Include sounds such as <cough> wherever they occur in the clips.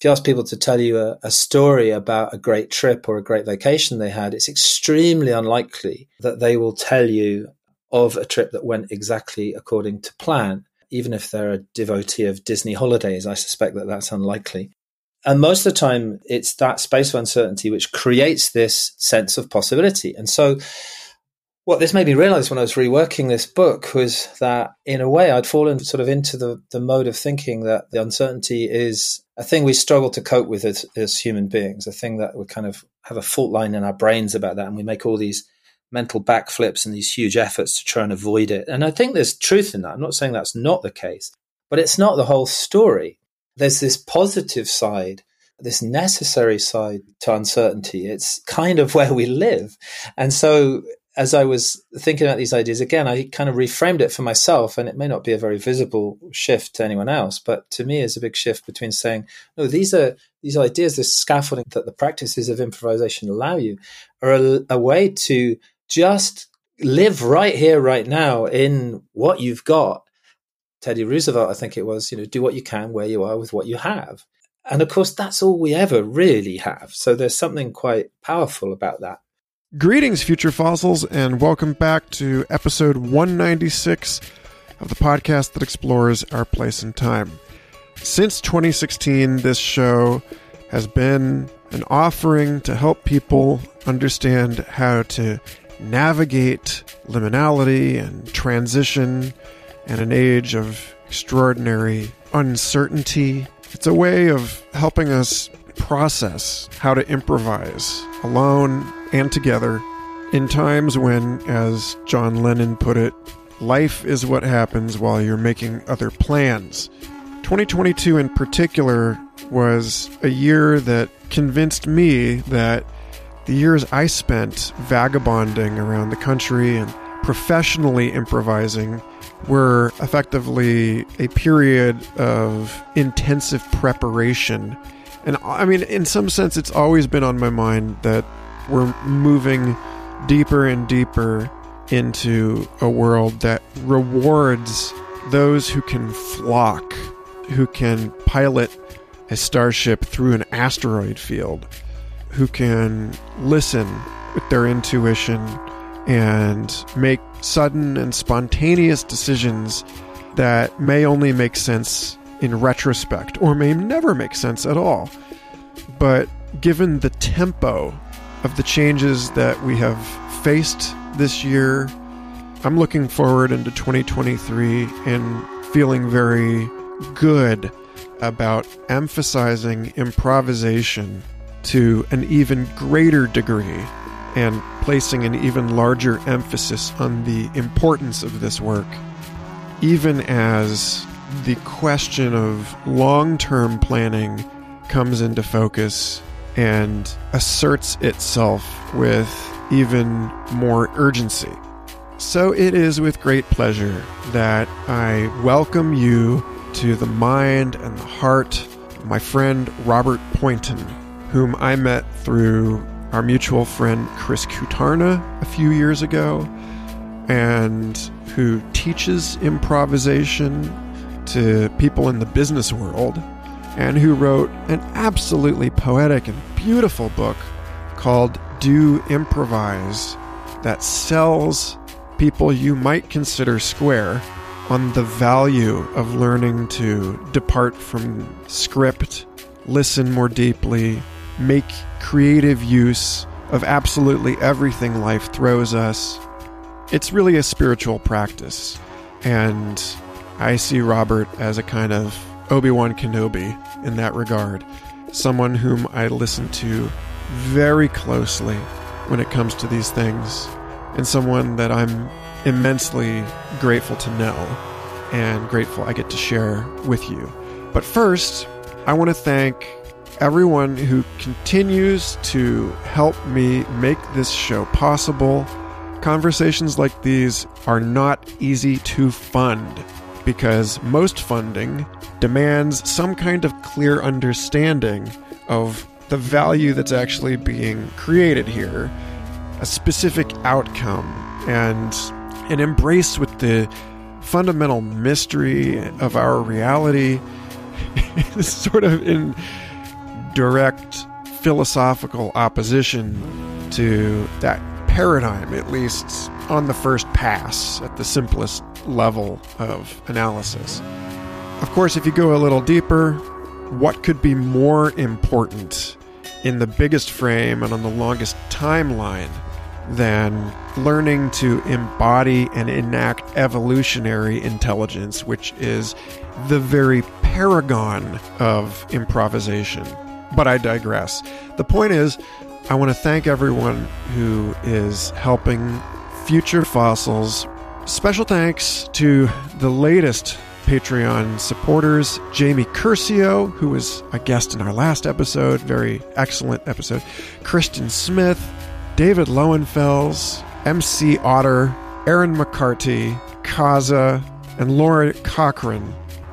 if you ask people to tell you a, a, story about a great trip or a great vacation they had, it's extremely unlikely that they will tell you of a trip that went exactly according to plan. Even if they're a devotee of Disney holidays, I suspect that that's unlikely. And most of the time, it's that space of uncertainty which creates this sense of possibility. And so, what this made me realize when I was reworking this book was that in a way I'd fallen sort of into the, the mode of thinking that the uncertainty is a thing we struggle to cope with as, as human beings, a thing that we kind of have a fault line in our brains about that. And we make all these mental backflips and these huge efforts to try and avoid it. And I think there's truth in that. I'm not saying that's not the case, but it's not the whole story. There's this positive side this necessary side to uncertainty. It's kind of <laughs> where we live. And so as I was thinking about these ideas again, I kind of reframed it for myself, and it may not be a very visible shift to anyone else, but to me, it's a big shift between saying, "No, these are these ideas, this scaffolding that the practices of improvisation allow you, are a, a way to just live right here, right now, in what you've got." Teddy Roosevelt, I think it was, you know, do what you can where you are with what you have. And of course, that's all we ever really have. So there's something quite powerful about that. Greetings, future fossils, and welcome back to episode 196 of the podcast that explores our place in time. Since 2016, this show has been an offering to help people understand how to navigate liminality and transition in an age of extraordinary uncertainty. It's a way of helping us process how to improvise alone and together in times when, as John Lennon put it, life is what happens while you're making other plans. 2022 in particular was a year that convinced me that the years I spent vagabonding around the country and professionally improvising were effectively a period of intensive preparation. And I mean, in some sense, it's always been on my mind that we're moving deeper and deeper into a world that rewards those who can flock, who can pilot a starship through an asteroid field, who can listen with their intuition and make sudden and spontaneous decisions that may only make sense in retrospect or may never make sense at all. But given the tempo of the changes that we have faced this year. I'm looking forward into 2023 and feeling very good about emphasizing improvisation to an even greater degree and placing an even larger emphasis on the importance of this work, even as the question of long term planning comes into focus and asserts itself with even more urgency. So it is with great pleasure that I welcome you to the mind and the heart of my friend Robert Poynton, whom I met through our mutual friend Chris Kutarna a few years ago, and who teaches improvisation to people in the business world and who wrote an absolutely poetic and beautiful book called Do Improvise that sells people you might consider square on the value of learning to depart from script, listen more deeply, make creative use of absolutely everything life throws us. It's really a spiritual practice. And I see Robert as a kind of Obi Wan Kenobi in that regard. Someone whom I listen to very closely when it comes to these things, and someone that I'm immensely grateful to know and grateful I get to share with you. But first, I want to thank everyone who continues to help me make this show possible. Conversations like these are not easy to fund because most funding demands some kind of clear understanding of the value that's actually being created here, a specific outcome, and an embrace with the fundamental mystery of our reality. <laughs> Is sort of in direct philosophical opposition to that paradigm, at least on the first pass, at the simplest level of analysis. Of course, if you go a little deeper, what could be more important in the biggest frame and on the longest timeline than learning to embody and enact evolutionary intelligence, which is the very paragon of improvisation? But I digress. The point is, I want to thank everyone who is helping Future Fossils. Special thanks to the latest Patreon supporters Jamie Curcio, who was a guest in our last episode, very excellent episode, Kristen Smith, David Lowenfels, MC Otter, Aaron McCarty, Kaza, and Laura Cochran.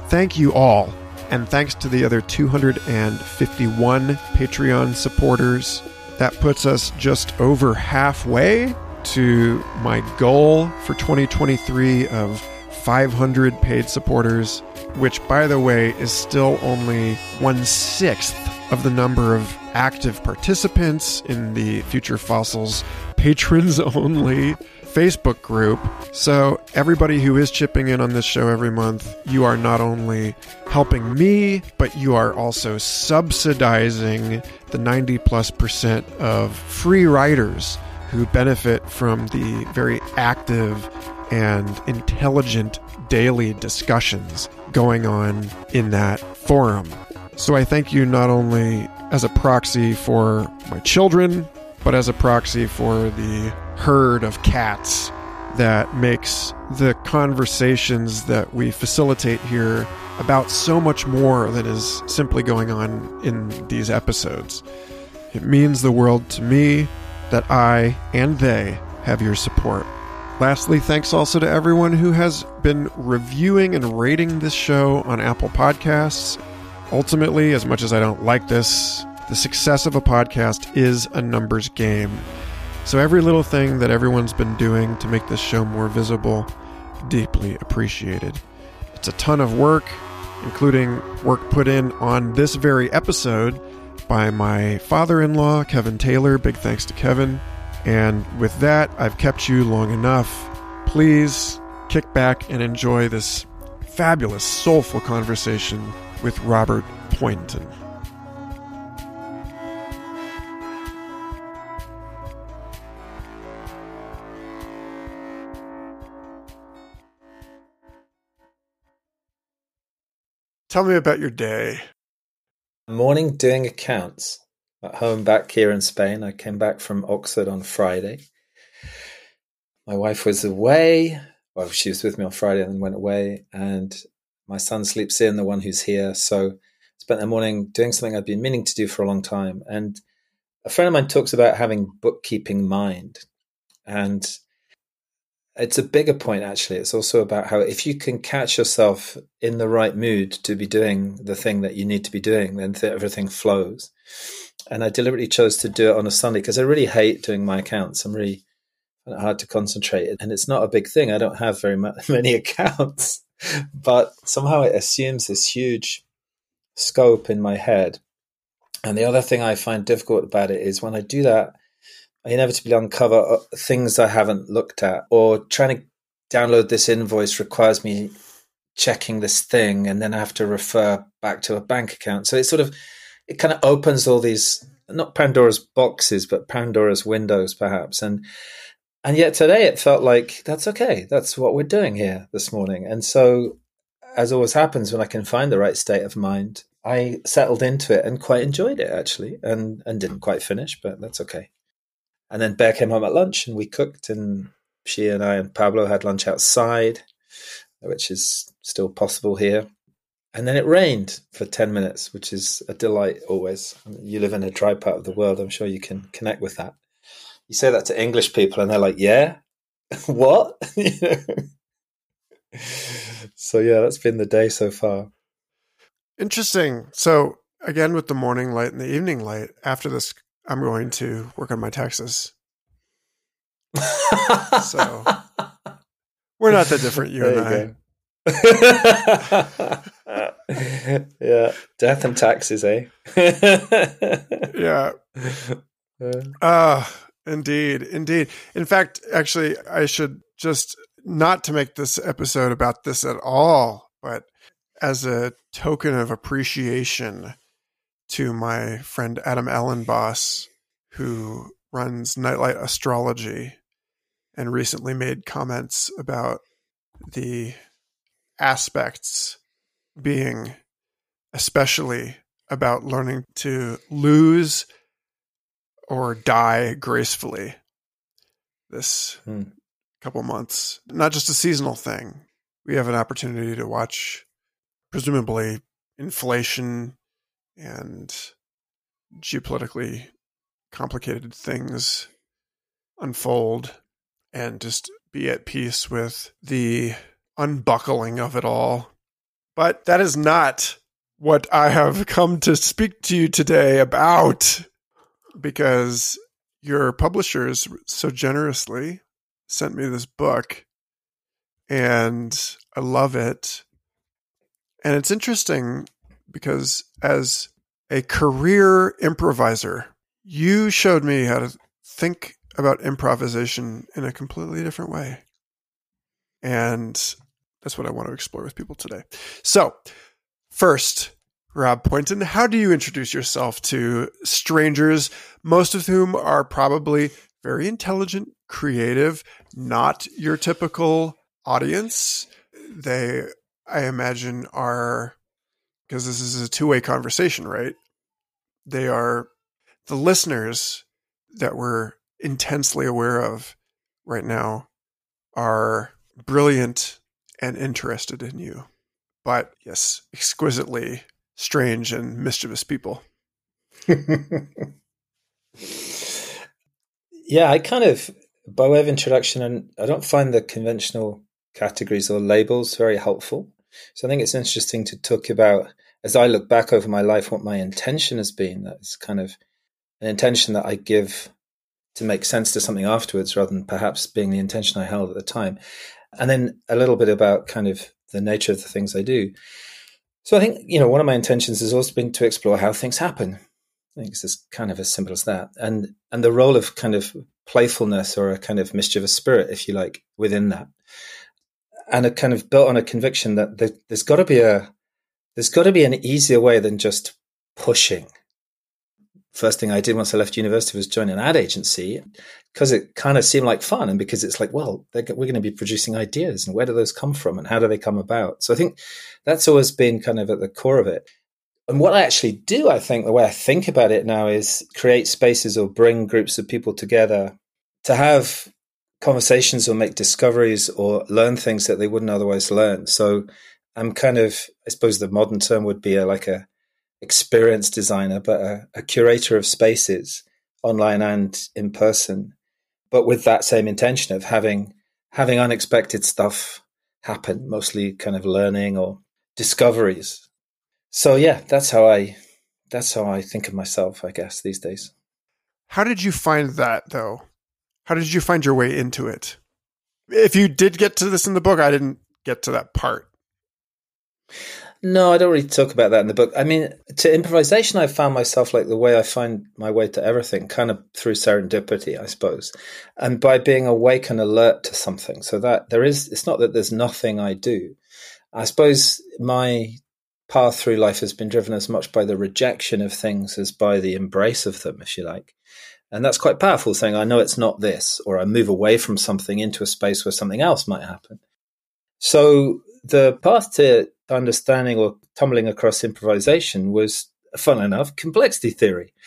Thank you all. And thanks to the other 251 Patreon supporters. That puts us just over halfway to my goal for 2023 of 500 paid supporters, which, by the way, is still only one sixth of the number of active participants in the Future Fossils patrons <laughs> only Facebook group. So, everybody who is chipping in on this show every month, you are not only helping me, but you are also subsidizing the 90 plus percent of free riders who benefit from the very active and intelligent daily discussions going on in that forum. So I thank you not only as a proxy for my children, but as a proxy for the herd of cats that makes the conversations that we facilitate here about so much more than is simply going on in these episodes. It means the world to me that I and they have your support. Lastly, thanks also to everyone who has been reviewing and rating this show on Apple Podcasts. Ultimately, as much as I don't like this, the success of a podcast is a numbers game. So every little thing that everyone's been doing to make this show more visible, deeply appreciated. It's a ton of work, including work put in on this very episode by my father in law, Kevin Taylor. Big thanks to Kevin. And with that, I've kept you long enough. Please kick back and enjoy this fabulous, soulful conversation with Robert Poynton. Tell me about your day. Morning doing accounts at home back here in Spain. I came back from Oxford on Friday. My wife was away. Well, she was with me on Friday and then went away. And my son sleeps in, the one who's here. So spent the morning doing something I've been meaning to do for a long time. And a friend of mine talks about having bookkeeping mind. And it's a bigger point actually it's also about how if you can catch yourself in the right mood to be doing the thing that you need to be doing then everything flows and I deliberately chose to do it on a Sunday because I really hate doing my accounts. I'm really hard to concentrate, and it's not a big thing. I don't have very <laughs> many accounts, but somehow it assumes this huge scope in my head. And the other thing I find difficult about it is when I do that, I inevitably uncover uh, things I haven't looked at, or trying to download this invoice requires me checking this thing, and then I have to refer back to a bank account. So it sort of it kind of opens all these not Pandora's boxes, but Pandora's windows, perhaps. And and yet today it felt like that's okay. That's what we're doing here this morning. And so, as always happens when I can find the right state of mind, I settled into it and quite enjoyed it actually, and and didn't quite finish, but that's okay. And then Bear came home at lunch and we cooked, and she and I and Pablo had lunch outside, which is still possible here. And then it rained for 10 minutes, which is a delight always. You live in a dry part of the world. I'm sure you can connect with that. You say that to English people and they're like, yeah, <laughs> what? <laughs> so, yeah, that's been the day so far. Interesting. So, again, with the morning light and the evening light, after this, I'm going to work on my taxes. so, <laughs> we're not that different, you there and you I. <laughs> yeah, death and taxes, eh? <laughs> yeah. Ah, uh, indeed, indeed. In fact, actually, I should just not to make this episode about this at all, but as a token of appreciation to my friend Adam Elenbaas, who runs Nightlight Astrology and recently made comments about the aspects being especially about learning to lose or die gracefully this hmm. couple months. Not just a seasonal thing. We have an opportunity to watch, presumably, inflation and geopolitically complicated things unfold and just be at peace with the unbuckling of it all. But that is not what I have come to speak to you today about because your publishers so generously sent me this book and I love it. And it's interesting because as a career improviser, you showed me how to think about improvisation in a completely different way. And that's what I want to explore with people today. So, first, Rob Poynton, how do you introduce yourself to strangers, most of whom are probably very intelligent, creative, not your typical audience? They, I imagine, are, because this is a two way conversation, right? They are the listeners that we're intensely aware of right now are brilliant and interested in you. But yes, exquisitely strange and mischievous people. <laughs> yeah, I kind of, by way of introduction, and I don't find the conventional categories or labels very helpful. So I think it's interesting to talk about, as I look back over my life, what my intention has been. That's kind of an intention that I give to make sense to something afterwards rather than perhaps being the intention I held at the time. And then a little bit about kind of the nature of the things I do. So I think, you know, one of my intentions has also been to explore how things happen. I think it's just kind of as simple as that. And and the role of kind of playfulness or a kind of mischievous spirit, if you like, within that. And a kind of built on a conviction that there, there's got to be a there's got to be an easier way than just pushing first thing I did once I left university was join an ad agency because it kind of seemed like fun and because it's like, well, we're going to be producing ideas and where do those come from and how do they come about? So I think that's always been kind of at the core of it. And what I actually do, I think the way I think about it now is create spaces or bring groups of people together to have conversations or make discoveries or learn things that they wouldn't otherwise learn. So I'm kind of, I suppose the modern term would be a, like a, experienced designer, but a, a curator of spaces online and in person, but with that same intention of having having unexpected stuff happen, mostly kind of learning or discoveries. So yeah, that's how I that's how I think of myself, I guess, these days. How did you find that though? How did you find your way into it? If you did get to this in the book, I didn't get to that part. No, I don't really talk about that in the book. I mean, to improvisation, I found myself like the way I find my way to everything, kind of through serendipity, I suppose, and by being awake and alert to something. So that there is, it's not that there's nothing I do. I suppose my path through life has been driven as much by the rejection of things as by the embrace of them, if you like. And that's quite powerful, saying, I know it's not this, or I move away from something into a space where something else might happen. So the path to understanding or tumbling across improvisation was, fun enough, complexity theory. <laughs>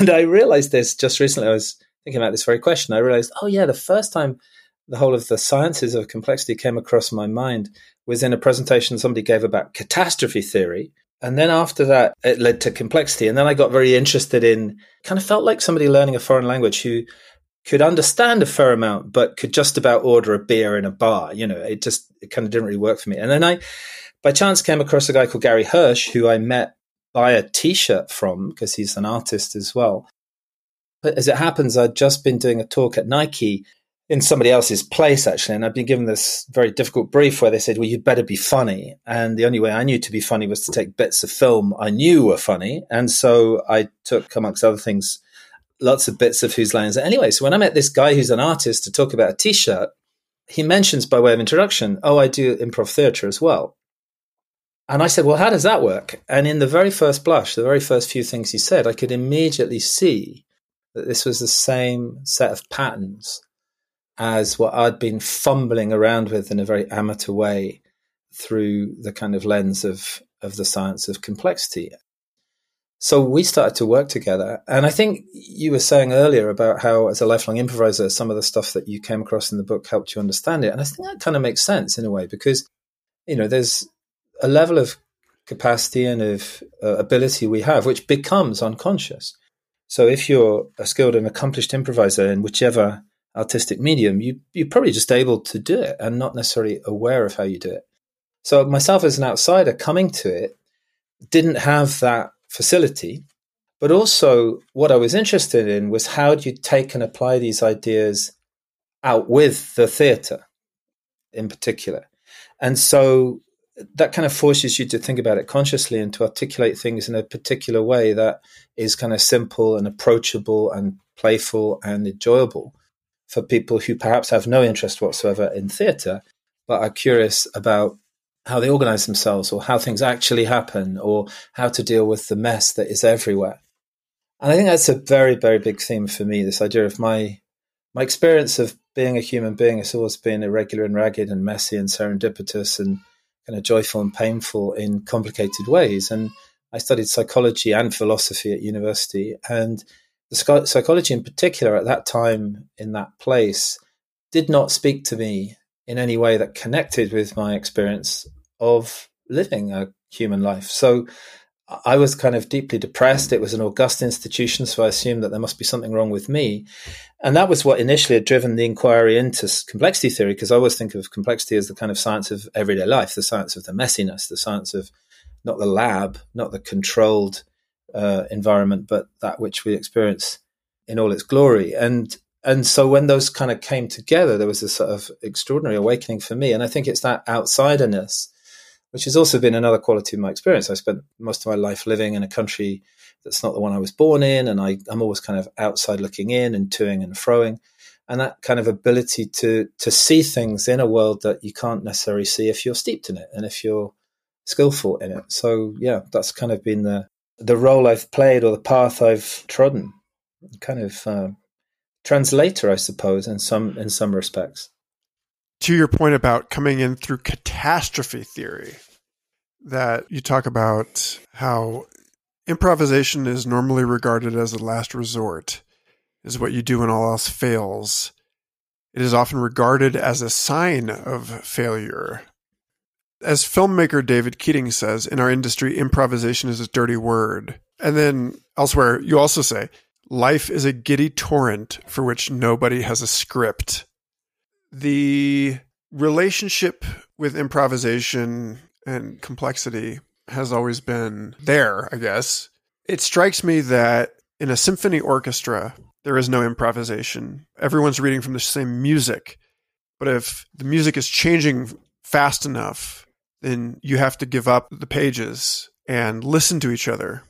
And I realized this just recently. I was thinking about this very question. I realized, oh, yeah, the first time the whole of the sciences of complexity came across my mind was in a presentation somebody gave about catastrophe theory. And then after that, it led to complexity. And then I got very interested in kind of felt like somebody learning a foreign language who could understand a fair amount, but could just about order a beer in a bar. You know, it just it kind of didn't really work for me. And then I, by chance, came across a guy called Gary Hirsch, who I met buy a T-shirt from because he's an artist as well. But as it happens, I'd just been doing a talk at Nike, in somebody else's place actually. And i'd been given this very difficult brief where they said well you'd better be funny. And the only way i knew to be funny was to take bits of film i knew were funny. And so i took amongst other things lots of bits of whose lines anyway so when i met this guy who's an artist to talk about a t-shirt he mentions by way of introduction oh i do improv theatre as well. And I said, Well, how does that work? And in the very first blush, the very first few things he said, I could immediately see that this was the same set of patterns as what I'd been fumbling around with in a very amateur way through the kind of lens of, of the science of complexity. So we started to work together. And I think you were saying earlier about how, as a lifelong improviser, some of the stuff that you came across in the book helped you understand it. And I think that kind of makes sense in a way because, you know, there's a level of capacity and of uh, ability we have, which becomes unconscious. So if you're a skilled and accomplished improviser in whichever artistic medium, you, you're probably just able to do it and not necessarily aware of how you do it. So myself as an outsider coming to it didn't have that facility. But also what I was interested in was how do you take and apply these ideas out with the theatre in particular. And so that kind of forces you to think about it consciously and to articulate things in a particular way that is kind of simple and approachable and playful and enjoyable for people who perhaps have no interest whatsoever in theatre but are curious about how they organize themselves or how things actually happen or how to deal with the mess that is everywhere. And I think that's a very, very big theme for me. This idea of my my experience of being a human being has always been irregular and ragged and messy and serendipitous and kind of joyful and painful in complicated ways. And I studied psychology and philosophy at university, and the psychology in particular at that time in that place did not speak to me in any way that connected with my experience of living a human life. So I was kind of deeply depressed. It was an august institution, so I assumed that there must be something wrong with me. And that was what initially had driven the inquiry into complexity theory, because I always think of complexity as the kind of science of everyday life, the science of the messiness, the science of not the lab, not the controlled uh, environment, but that which we experience in all its glory. And and so when those kind of came together, there was this sort of extraordinary awakening for me. And I think it's that outsiderness which has also been another quality of my experience. I spent most of my life living in a country that's not the one I was born in, and I, am always kind of outside looking in and toing and froing. And that kind of ability to to see things in a world that you can't necessarily see if you're steeped in it and if you're skillful in it. So yeah, that's kind of been the the role I've played or the path I've trodden, kind of uh, translator, I suppose, in some in some respects. To your point about coming in through catastrophe theory, that you talk about how improvisation is normally regarded as a last resort, is what you do when all else fails. It is often regarded as a sign of failure. As filmmaker David Keating says, in our industry, improvisation is a dirty word. And then elsewhere, you also say, life is a giddy torrent for which nobody has a script. The relationship with improvisation and complexity has always been there, I guess. It strikes me that in a symphony orchestra, there is no improvisation. Everyone's reading from the same music. But if the music is changing fast enough, then you have to give up the pages and listen to each other.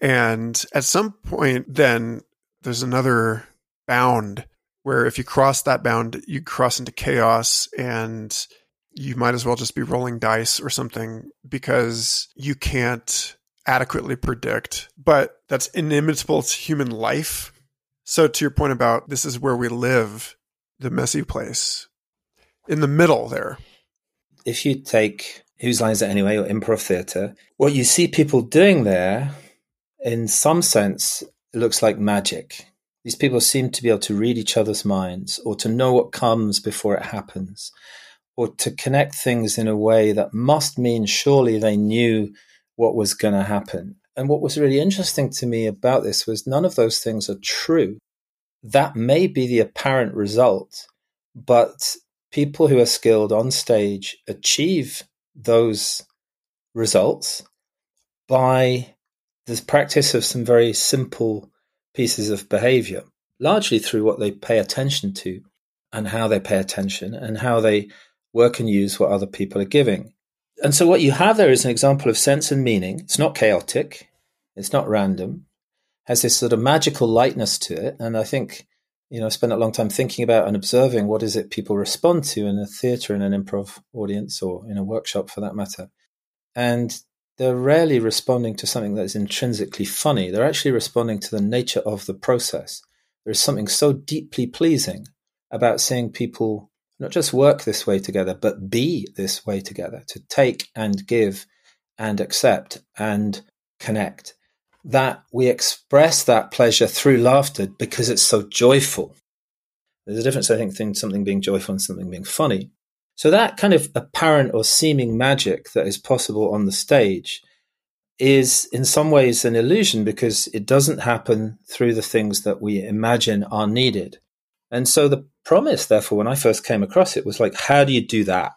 And at some point, then there's another bound where if you cross that bound, you cross into chaos and you might as well just be rolling dice or something because you can't adequately predict. But that's inimitable to human life. So, to your point about this is where we live, the messy place, in the middle there. If you take Whose Lines It Anyway or improv theatre, what you see people doing there, in some sense, looks like magic. These people seem to be able to read each other's minds or to know what comes before it happens or to connect things in a way that must mean surely they knew what was going to happen. And what was really interesting to me about this was none of those things are true. That may be the apparent result, but people who are skilled on stage achieve those results by the practice of some very simple pieces of behavior, largely through what they pay attention to and how they pay attention and how they work and use what other people are giving. And so what you have there is an example of sense and meaning. It's not chaotic. It's not random. Has this sort of magical lightness to it. And I think, you know, I spent a long time thinking about and observing what is it people respond to in a theatre, in an improv audience, or in a workshop for that matter. And they're rarely responding to something that is intrinsically funny. They're actually responding to the nature of the process. There's something so deeply pleasing about seeing people not just work this way together, but be this way together, to take and give and accept and connect. That we express that pleasure through laughter because it's so joyful. There's a difference, I think, between something being joyful and something being funny. So that kind of apparent or seeming magic that is possible on the stage is in some ways an illusion because it doesn't happen through the things that we imagine are needed. And so the promise, therefore, when I first came across it was like, how do you do that?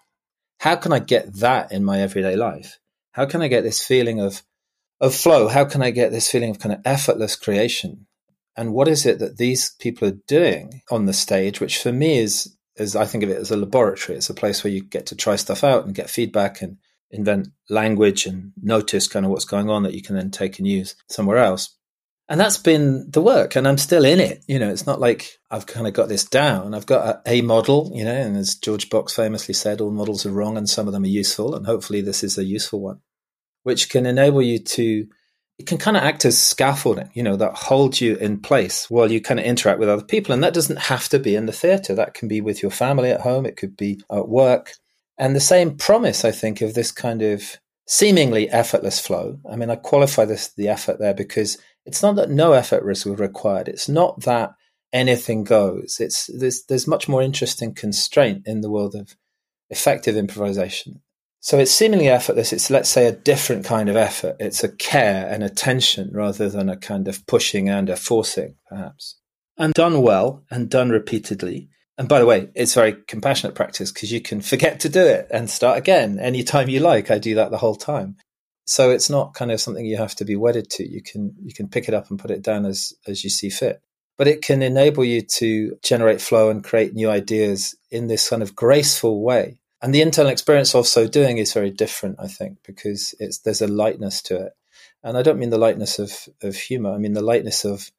How can I get that in my everyday life? How can I get this feeling of, of flow? How can I get this feeling of kind of effortless creation? And what is it that these people are doing on the stage, which for me is is I think of it as a laboratory. It's a place where you get to try stuff out and get feedback and invent language and notice kind of what's going on that you can then take and use somewhere else. And that's been the work, and I'm still in it. You know, it's not like I've kind of got this down. I've got a, a model, you know, and as George Box famously said, all models are wrong and some of them are useful, and hopefully this is a useful one, which can enable you to it can kind of act as scaffolding, you know, that holds you in place while you kind of interact with other people. And that doesn't have to be in the theatre. That can be with your family at home. It could be at work. And the same promise, I think, of this kind of seemingly effortless flow. I mean, I qualify this, the effort there because it's not that no effort is required. It's not that anything goes. It's there's, there's much more interesting constraint in the world of effective improvisation. So it's seemingly effortless. It's, let's say, a different kind of effort. It's a care and attention rather than a kind of pushing and a forcing, perhaps. And done well and done repeatedly. And by the way, it's very compassionate practice because you can forget to do it and start again anytime you like. I do that the whole time. So it's not kind of something you have to be wedded to. You can you can pick it up and put it down as as you see fit. But it can enable you to generate flow and create new ideas in this kind of graceful way and the internal experience of so doing is very different, I think, because it's there's a lightness to it. And I don't mean the lightness of, of humor. I mean the lightness of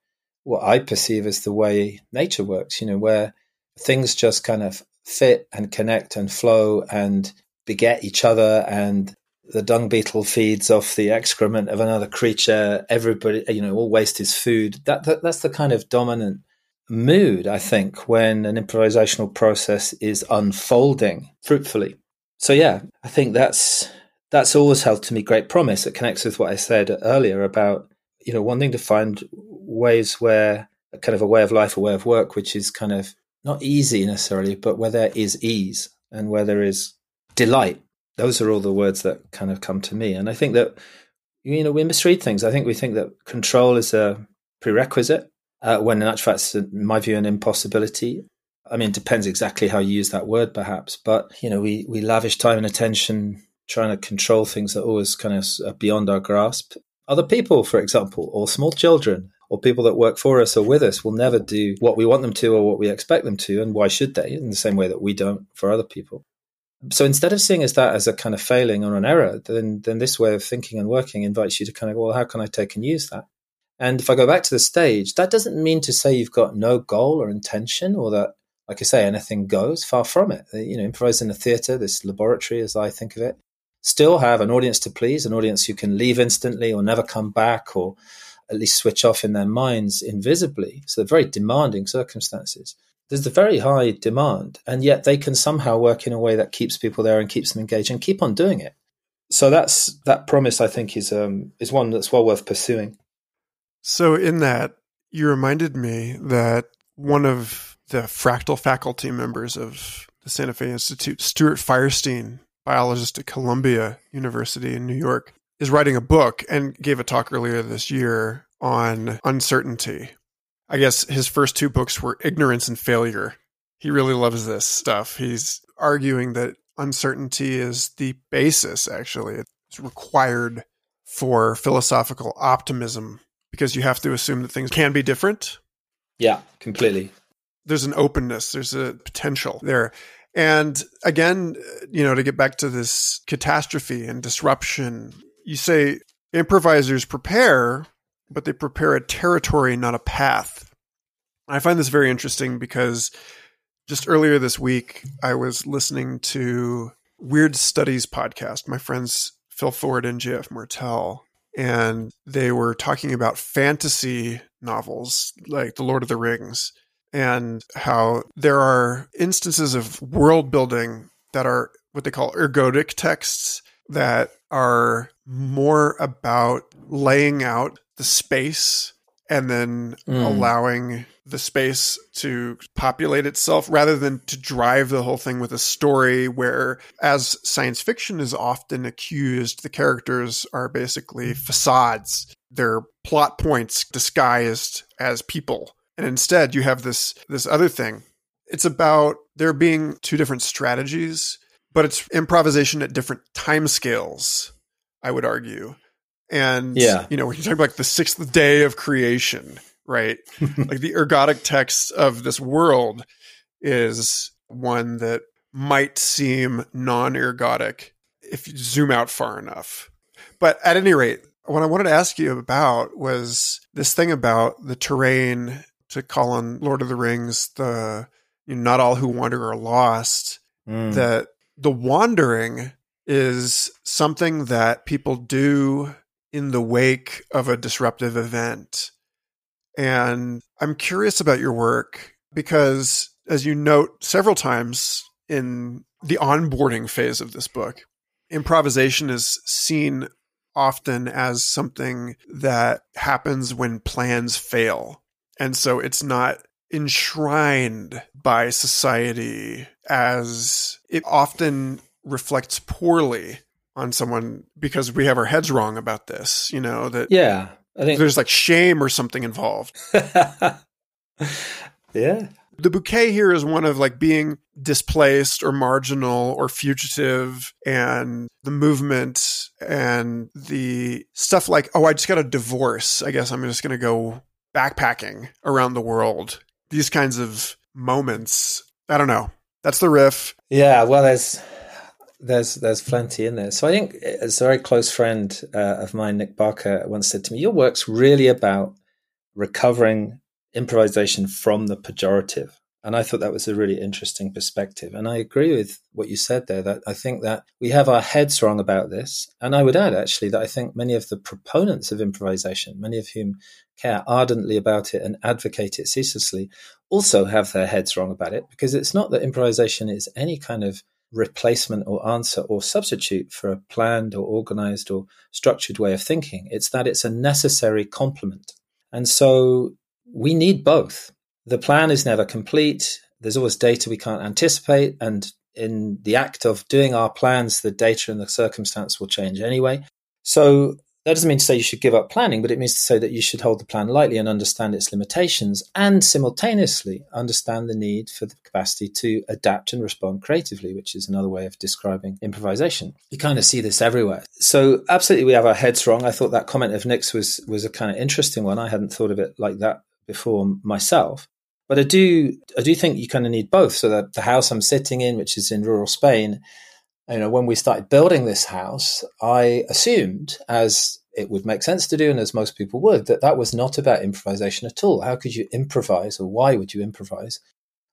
what I perceive as the way nature works, you know, where things just kind of fit and connect and flow and beget each other and the dung beetle feeds off the excrement of another creature. Everybody, you know, all waste is food. That, that that's the kind of dominant mood, I think, when an improvisational process is unfolding fruitfully. So yeah, I think that's that's always held to me great promise. It connects with what I said earlier about, you know, wanting to find ways where kind of a way of life, a way of work, which is kind of not easy necessarily, but where there is ease and where there is delight. Those are all the words that kind of come to me. And I think that, you know, we misread things. I think we think that control is a prerequisite uh, when in actual fact, in my view, an impossibility. I mean, it depends exactly how you use that word, perhaps. But you know, we we lavish time and attention trying to control things that always kind of beyond our grasp. Other people, for example, or small children, or people that work for us or with us, will never do what we want them to or what we expect them to, and why should they? In the same way that we don't for other people. So instead of seeing as that as a kind of failing or an error, then then this way of thinking and working invites you to kind of well, how can I take and use that? And if I go back to the stage, that doesn't mean to say you've got no goal or intention or that, like I say, anything goes. Far from it. You know, improvise in a theatre, this laboratory, as I think of it, still have an audience to please, an audience who can leave instantly or never come back or at least switch off in their minds invisibly. So very demanding circumstances. There's a very high demand, and yet they can somehow work in a way that keeps people there and keeps them engaged and keep on doing it. So that's that promise. I think is um, is one that's well worth pursuing. So, in that, you reminded me that one of the fractal faculty members of the Santa Fe Institute, Stuart Firestein, biologist at Columbia University in New York, is writing a book and gave a talk earlier this year on uncertainty. I guess his first two books were Ignorance and Failure. He really loves this stuff. He's arguing that uncertainty is the basis, actually. It's required for philosophical optimism because you have to assume that things can be different. Yeah, completely. there's an openness, there's a potential there. And again, you know, to get back to this catastrophe and disruption, you say improvisers prepare, but they prepare a territory, not a path. I find this very interesting because just earlier this week, I was listening to Weird Studies podcast. My friends Phil Ford and JF Martel, and they were talking about fantasy novels like The Lord of the Rings and how there are instances of world building that are what they call ergodic texts that are more about laying out the space and then mm. allowing the space to populate itself rather than to drive the whole thing with a story where as science fiction is often accused the characters are basically facades. They're plot points disguised as people. And instead you have this this other thing. It's about there being two different strategies but it's improvisation at different time scales i would argue and yeah you know when you talk about the sixth day of creation right <laughs> like the ergodic text of this world is one that might seem non-ergodic if you zoom out far enough but at any rate what i wanted to ask you about was this thing about the terrain to call on Lord of the Rings, the you know, not all who wander are lost. Mm. That the wandering is something that people do in the wake of a disruptive event. And I'm curious about your work because, as you note several times in the onboarding phase of this book, improvisation is seen often as something that happens when plans fail. And so it's not enshrined by society as it often reflects poorly on someone because we have our heads wrong about this, you know, that Yeah. I think there's like shame or something involved. <laughs> yeah. The bouquet here is one of like being displaced or marginal or fugitive and the movement and the stuff like, oh, I just got a divorce. I guess I'm just going to go backpacking around the world. These kinds of moments. I don't know. That's the riff. Yeah, well, there's there's there's plenty in there. So I think a very close friend uh, of mine, Nick Barker, once said to me, "Your work's really about recovering improvisation from the pejorative." And I thought that was a really interesting perspective. And I agree with what you said there that I think that we have our heads wrong about this. And I would add actually that I think many of the proponents of improvisation, many of whom care ardently about it and advocate it ceaselessly, also have their heads wrong about it because it's not that improvisation is any kind of replacement or answer or substitute for a planned or organized or structured way of thinking. It's that it's a necessary complement. And so we need both. The plan is never complete. There's always data we can't anticipate. And in the act of doing our plans, the data and the circumstance will change anyway. So that doesn't mean to say you should give up planning, but it means to say that you should hold the plan lightly and understand its limitations and simultaneously understand the need for the capacity to adapt and respond creatively, which is another way of describing improvisation. You kind of see this everywhere. So absolutely we have our heads wrong. I thought that comment of Nick's was was a kind of interesting one. I hadn't thought of it like that before myself. But I do I do think you kind of need both. So that the house I'm sitting in, which is in rural Spain, you know, when we started building this house, I assumed, as it would make sense to do, and as most people would, that that was not about improvisation at all. How could you improvise, or why would you improvise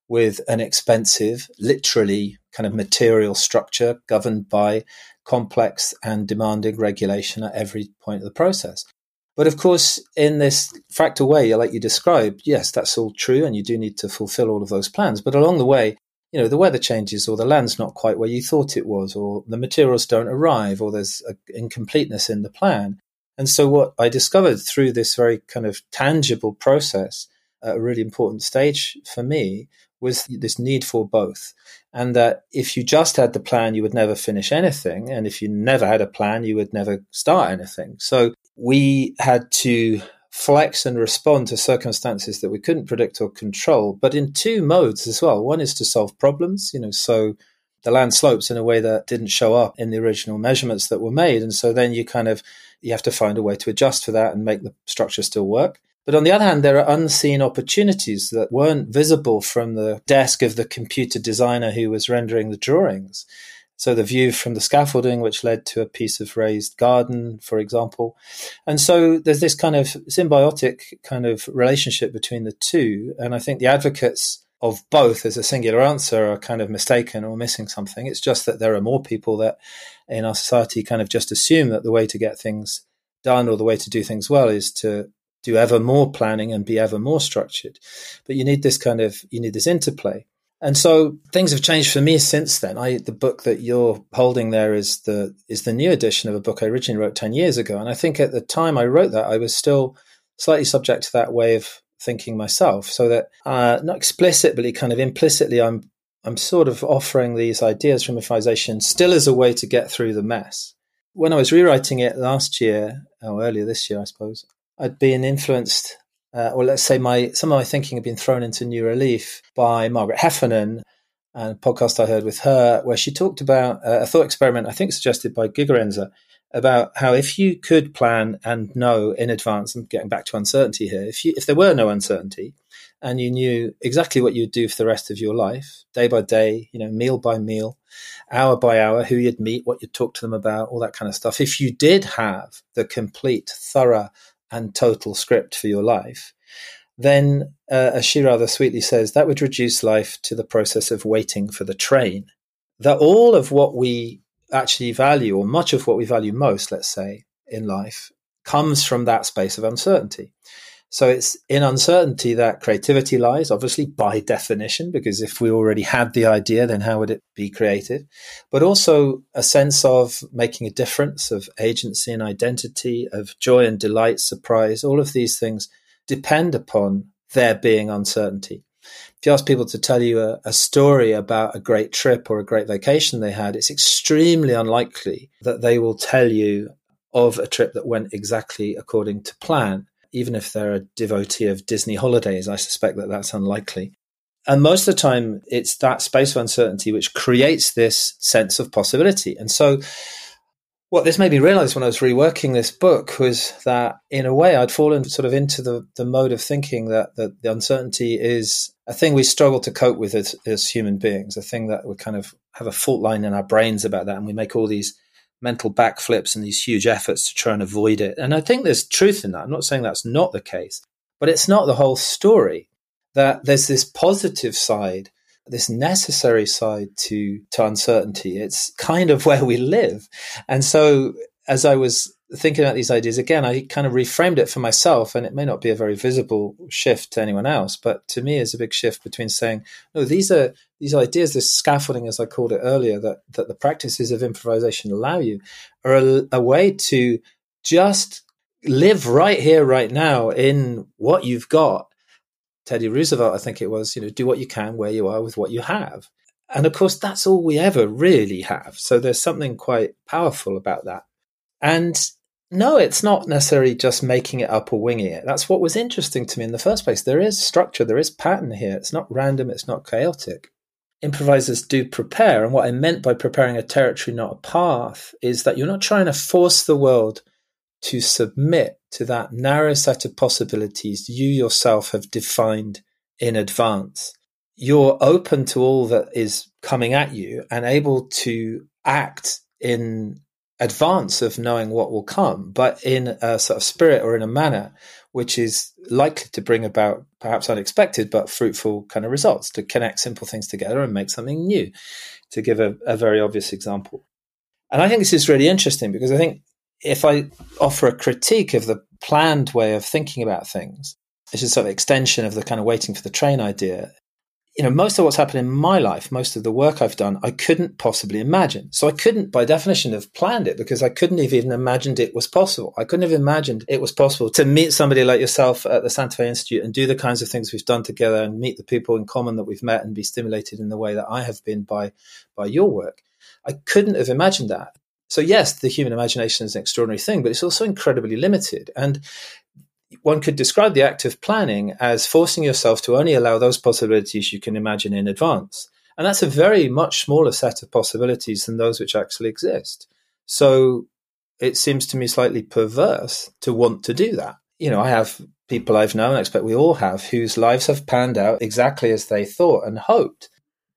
with an expensive, literally kind of material structure governed by complex and demanding regulation at every point of the process? But of course, in this fractal way, like you described, yes, that's all true, and you do need to fulfill all of those plans. But along the way, you know, the weather changes, or the land's not quite where you thought it was, or the materials don't arrive, or there's an incompleteness in the plan. And so, what I discovered through this very kind of tangible process, a really important stage for me, was this need for both. And that if you just had the plan, you would never finish anything. And if you never had a plan, you would never start anything. So we had to flex and respond to circumstances that we couldn't predict or control, but in two modes as well. One is to solve problems, you know, so the land slopes in a way that didn't show up in the original measurements that were made. And so then you kind of you have to find a way to adjust for that and make the structure still work. But on the other hand, there are unseen opportunities that weren't visible from the desk of the computer designer who was rendering the drawings. So the view from the scaffolding, which led to a piece of raised garden, for example. And so there's this kind of symbiotic kind of relationship between the two. And I think the advocates of both as a singular answer are kind of mistaken or missing something. It's just that there are more people that in our society kind of just assume that the way to get things done or the way to do things well is to do ever more planning and be ever more structured. But you need this kind of, you need this interplay. And so things have changed for me since then. I, the book that you're holding there is the is the new edition of a book I originally wrote ten years ago. And I think at the time I wrote that, I was still slightly subject to that way of thinking myself. So that uh, not explicitly, kind of implicitly, I'm I'm sort of offering these ideas from improvisation still as a way to get through the mess. When I was rewriting it last year, or earlier this year, I suppose, I'd been influenced uh, or let's say my some of my thinking had been thrown into new relief by Margaret Heffernan and a podcast I heard with her where she talked about uh, a thought experiment I think suggested by Gigerenzer about how if you could plan and know in advance, and getting back to uncertainty here, if you if there were no uncertainty and you knew exactly what you'd do for the rest of your life, day by day, you know, meal by meal, hour by hour, who you'd meet, what you'd talk to them about, all that kind of stuff. If you did have the complete, thorough and total script for your life, then, uh, as she rather sweetly says, that would reduce life to the process of waiting for the train. That all of what we actually value, or much of what we value most, let's say, in life, comes from that space of uncertainty. So it's in uncertainty that creativity lies, obviously by definition, because if we already had the idea, then how would it be creative? But also a sense of making a difference, of agency and identity, of joy and delight, surprise, all of these things depend upon there being uncertainty. If you ask people to tell you a, a, story about a great trip or a great vacation they had, it's extremely unlikely that they will tell you of a trip that went exactly according to plan even if they're a devotee of Disney holidays, I suspect that that's unlikely. And most of the time, it's that space of uncertainty which creates this sense of possibility. And so, what this made me realize when I was reworking this book was that, in a way, I'd fallen sort of into the, the mode of thinking that, that the uncertainty is a thing we struggle to cope with as, as human beings, a thing that we kind of have a fault line in our brains about that. And we make all these mental backflips and these huge efforts to try and avoid it. And I think there's truth in that. I'm not saying that's not the case, but it's not the whole story. That there's this positive side, this necessary side to to uncertainty. It's kind of <laughs> where we live. And so as I was thinking about these ideas again, I kind of reframed it for myself, and it may not be a very visible shift to anyone else, but to me, is a big shift between saying, "No, these are these ideas, this scaffolding, as I called it earlier, that that the practices of improvisation allow you, are a, a way to just live right here, right now, in what you've got." Teddy Roosevelt, I think it was, you know, do what you can where you are with what you have. And of course, that's all we ever really have. So there's something quite powerful about that. And no, it's not necessarily just making it up or winging it. That's what was interesting to me in the first place. There is structure, there is pattern here. It's not random, it's not chaotic. Improvisers do prepare. And what I meant by preparing a territory, not a path, is that you're not trying to force the world to submit to that narrow set of possibilities you yourself have defined in advance. You're open to all that is coming at you and able to act in advance of knowing what will come, but in a sort of spirit or in a manner which is likely to bring about perhaps unexpected but fruitful kind of results to connect simple things together and make something new, to give a, a very obvious example. And I think this is really interesting because I think if I offer a critique of the planned way of thinking about things, this is sort of extension of the kind of waiting for the train idea, you know, most of what's happened in my life, most of the work I've done, I couldn't possibly imagine. So I couldn't, by definition, have planned it because I couldn't have even imagined it was possible. I couldn't have imagined it was possible to meet somebody like yourself at the Santa Fe Institute and do the kinds of things we've done together and meet the people in common that we've met and be stimulated in the way that I have been by, by your work. I couldn't have imagined that. So yes, the human imagination is an extraordinary thing, but it's also incredibly limited. And one could describe the act of planning as forcing yourself to only allow those possibilities you can imagine in advance. And that's a very much smaller set of possibilities than those which actually exist. So it seems to me slightly perverse to want to do that. You know, I have people I've known, I expect we all have, whose lives have panned out exactly as they thought and hoped.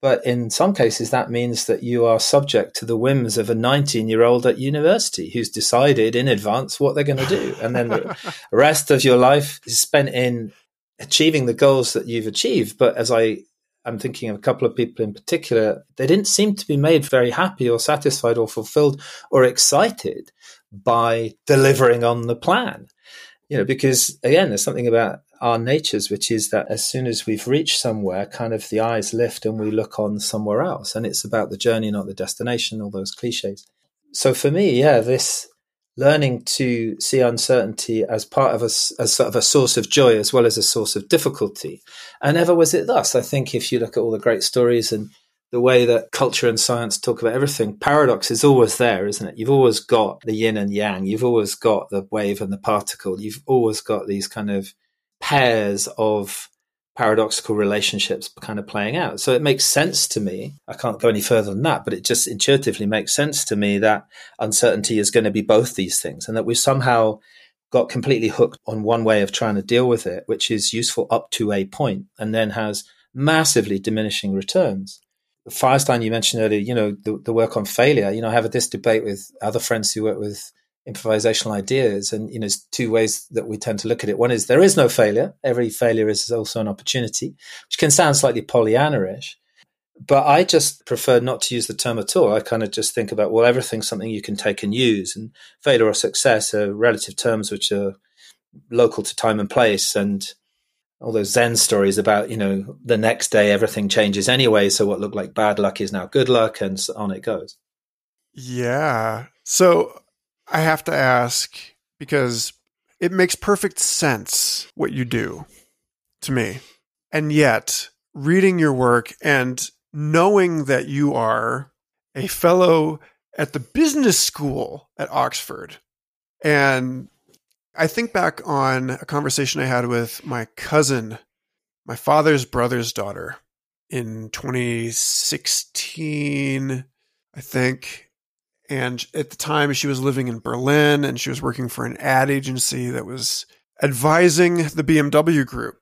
But in some cases, that means that you are subject to the whims of a 19 year old at university who's decided in advance what they're going to do. And then the <laughs> rest of your life is spent in achieving the goals that you've achieved. But as I I'm thinking of a couple of people in particular, they didn't seem to be made very happy or satisfied or fulfilled or excited by delivering on the plan. You know, because again, there's something about our natures, which is that as soon as we've reached somewhere, kind of the eyes lift and we look on somewhere else. And it's about the journey, not the destination, all those cliches. So for me, yeah, this learning to see uncertainty as part of a, as sort of a source of joy as well as a source of difficulty. And ever was it thus. I think if you look at all the great stories and the way that culture and science talk about everything, paradox is always there, isn't it? You've always got the yin and yang. You've always got the wave and the particle. You've always got these kind of pairs of paradoxical relationships kind of playing out. So it makes sense to me. I can't go any further than that, but it just intuitively makes sense to me that uncertainty is going to be both these things and that we've somehow got completely hooked on one way of trying to deal with it, which is useful up to a point and then has massively diminishing returns. Firestein, you mentioned earlier, you know, the, the work on failure. You know, I have this debate with other friends who work with improvisational ideas. And, you know, there's two ways that we tend to look at it. One is there is no failure. Every failure is also an opportunity, which can sound slightly Pollyanna-ish. But I just prefer not to use the term at all. I kind of just think about, well, everything's something you can take and use. And failure or success are relative terms which are local to time and place. And all those Zen stories about, you know, the next day everything changes anyway. So what looked like bad luck is now good luck, and so on it goes. Yeah. So I have to ask because it makes perfect sense what you do to me. And yet, reading your work and knowing that you are a fellow at the business school at Oxford. And I think back on a conversation I had with my cousin, my father's brother's daughter in 2016, I think. And at the time, she was living in Berlin and she was working for an ad agency that was advising the BMW group.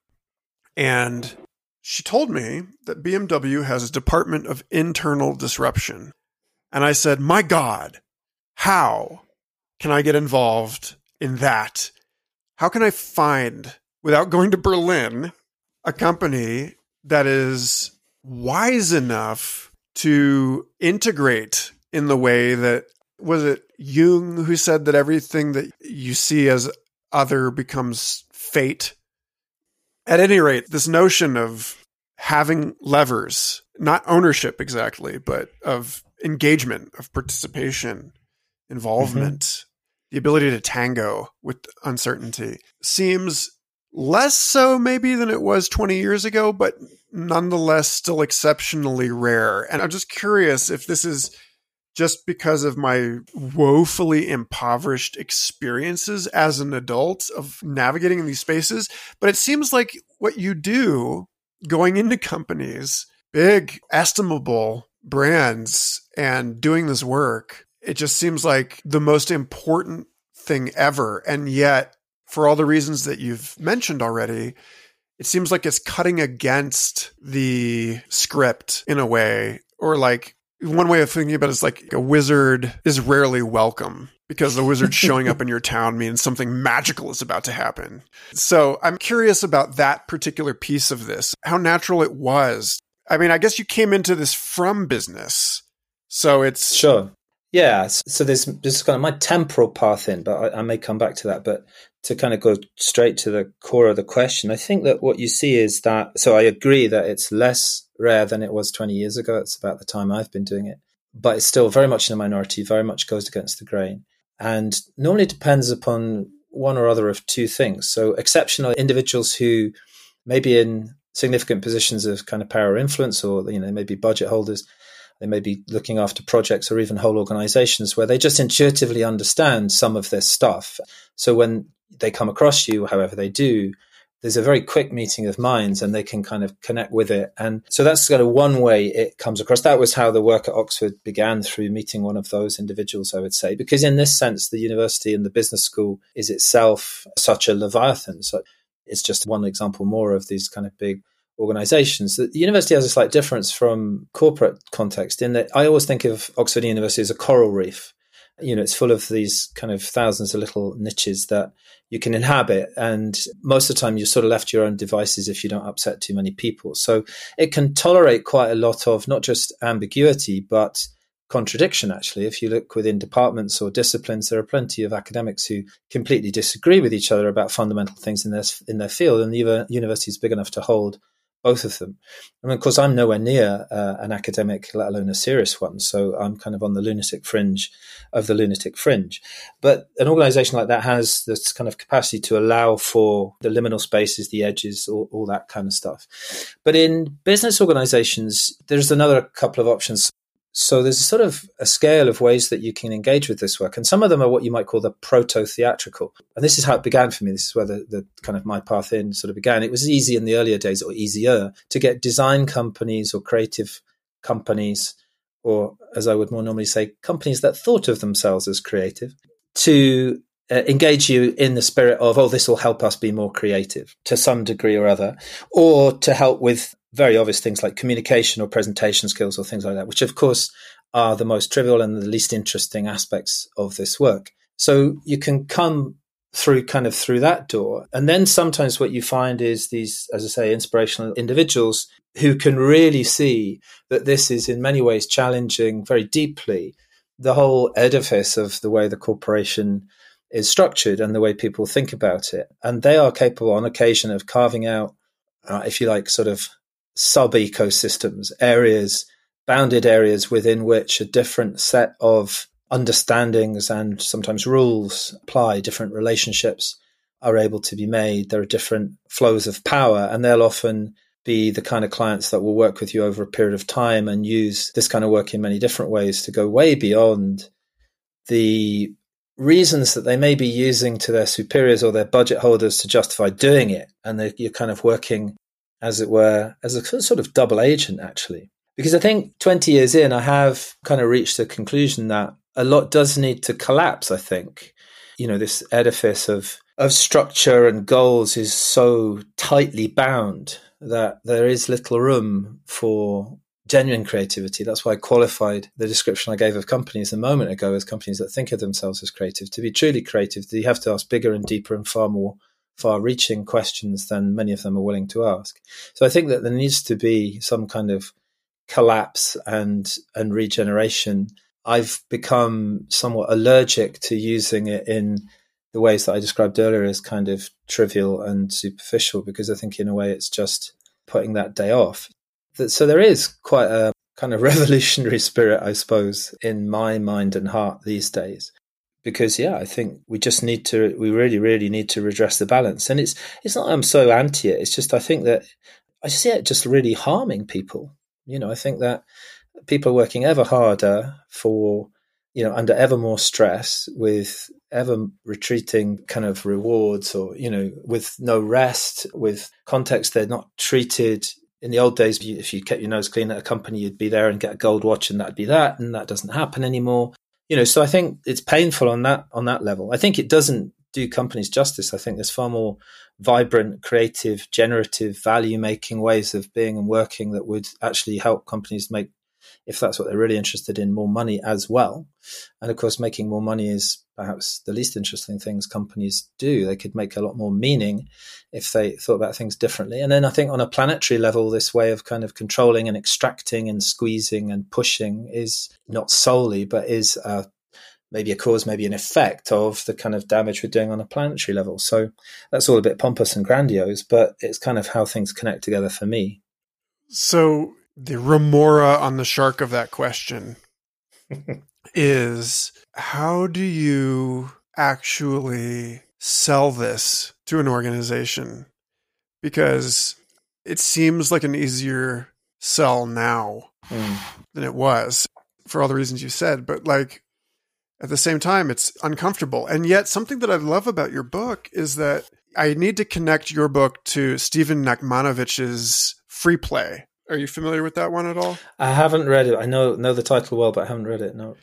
And she told me that BMW has a department of internal disruption. And I said, My God, how can I get involved in that? How can I find, without going to Berlin, a company that is wise enough to integrate in the way that was it Jung who said that everything that you see as other becomes fate. At any rate, this notion of having levers, not ownership exactly, but of engagement, of participation, involvement, mm-hmm. the ability to tango with uncertainty seems less so maybe than it was 20 years ago, but nonetheless still exceptionally rare. And I'm just curious if this is just because of my woefully impoverished experiences as an adult of navigating in these spaces. But it seems like what you do going into companies, big, estimable brands, and doing this work, it just seems like the most important thing ever. And yet, for all the reasons that you've mentioned already, it seems like it's cutting against the script in a way, or like one way of thinking about it is like a wizard is rarely welcome because the wizard <laughs> showing up in your town means something magical is about to happen. So I'm curious about that particular piece of this, how natural it was. I mean, I guess you came into this from business. So it's sure. Yeah. So there's this is kind of my temporal path in, but I, I may come back to that. But to kind of go straight to the core of the question, I think that what you see is that, so I agree that it's less rare than it was 20 years ago. It's about the time I've been doing it, but it's still very much in a minority, very much goes against the grain. And normally depends upon one or other of two things. So exceptional individuals who may be in significant positions of kind of power or influence or, you know, maybe budget holders. They may be looking after projects or even whole organizations where they just intuitively understand some of this stuff. So when they come across you, however they do, there's a very quick meeting of minds and they can kind of connect with it. And so that's kind of one way it comes across. That was how the work at Oxford began through meeting one of those individuals, I would say, because in this sense, the university and the business school is itself such a leviathan. So it's just one example more of these kind of big organizations. The university has a slight difference from corporate context in that I always think of Oxford University as a coral reef. You know, it's full of these kind of thousands of little niches that you can inhabit. And most of the time, you're sort of left to your own devices if you don't upset too many people. So it can tolerate quite a lot of not just ambiguity, but contradiction, actually. If you look within departments or disciplines, there are plenty of academics who completely disagree with each other about fundamental things in their, in their field. And the university is big enough to hold both of them. And of course, I'm nowhere near uh, an academic, let alone a serious one. So I'm kind of on the lunatic fringe of the lunatic fringe. But an organization like that has this kind of capacity to allow for the liminal spaces, the edges, all, all that kind of stuff. But in business organizations, there's another couple of options. So there's sort of a scale of ways that you can engage with this work. And some of them are what you might call the proto theatrical. And this is how it began for me. This is where the, the, kind of my path in sort of began. It was easy in the earlier days or easier to get design companies or creative companies, or as I would more normally say, companies that thought of themselves as creative to uh, engage you in the spirit of, oh, this will help us be more creative to some degree or other, or to help with very obvious things like communication or presentation skills or things like that, which of course are the most trivial and the least interesting aspects of this work. So you can come through kind of through that door. And then sometimes what you find is these, as I say, inspirational individuals who can really see that this is in many ways challenging very deeply the whole edifice of the way the corporation is structured and the way people think about it. And they are capable on occasion of carving out, uh, if you like, sort of sub ecosystems, areas, bounded areas within which a different set of understandings and sometimes rules apply, different relationships are able to be made. There are different flows of power, and they'll often be the kind of clients that will work with you over a period of time and use this kind of work in many different ways to go way beyond the reasons that they may be using to their superiors or their budget holders to justify doing it. And you're kind of working as it were, as a sort of double agent, actually. Because I think 20 years in, I have kind of reached the conclusion that a lot does need to collapse, I think. You know, this edifice of, of structure and goals is so tightly bound that there is little room for genuine creativity. That's why I qualified the description I gave of companies a moment ago as companies that think of themselves as creative. To be truly creative, you have to ask bigger and deeper and far more far reaching questions than many of them are willing to ask. So I think that there needs to be some kind of collapse and and regeneration. I've become somewhat allergic to using it in the ways that I described earlier as kind of trivial and superficial because I think in a way it's just putting that day off. So there is quite a kind of <laughs> revolutionary spirit, I suppose, in my mind and heart these days because yeah, I think we just need to we really really need to redress the balance. And it's it's not I'm so anti it. It's just I think that I see it just really harming people. You know, I think that people are working ever harder for you know under ever more stress with ever retreating kind of rewards or you know with no rest with context they're not treated in the old days if you kept your nose clean at a company you'd be there and get a gold watch and that'd be that and that doesn't happen anymore you know, so I think it's painful on that on that level. I think it doesn't do companies justice. I think there's far more vibrant, creative, generative, value making ways of being and working that would actually help companies make if that's what they're really interested in, more money as well. And of course, making more money is perhaps the least interesting things companies do. They could make a lot more meaning if they thought about things differently. And then I think on a planetary level, this way of kind of controlling and extracting and squeezing and pushing is not solely, but is a maybe a cause, maybe an effect of the kind of damage we're doing on a planetary level. So that's all a bit pompous and grandiose, but it's kind of how things connect together for me. So the remora on the shark of that question <laughs> is how do you actually sell this to an organization? Because it seems like an easier sell now mm. than it was for all the reasons you said. But like at the same time, it's uncomfortable. And yet, something that I love about your book is that I need to connect your book to Stephen Nachmanovich's Free Play, are you familiar with that one at all? I haven't read it. I know know the title well, but I haven't read it. No.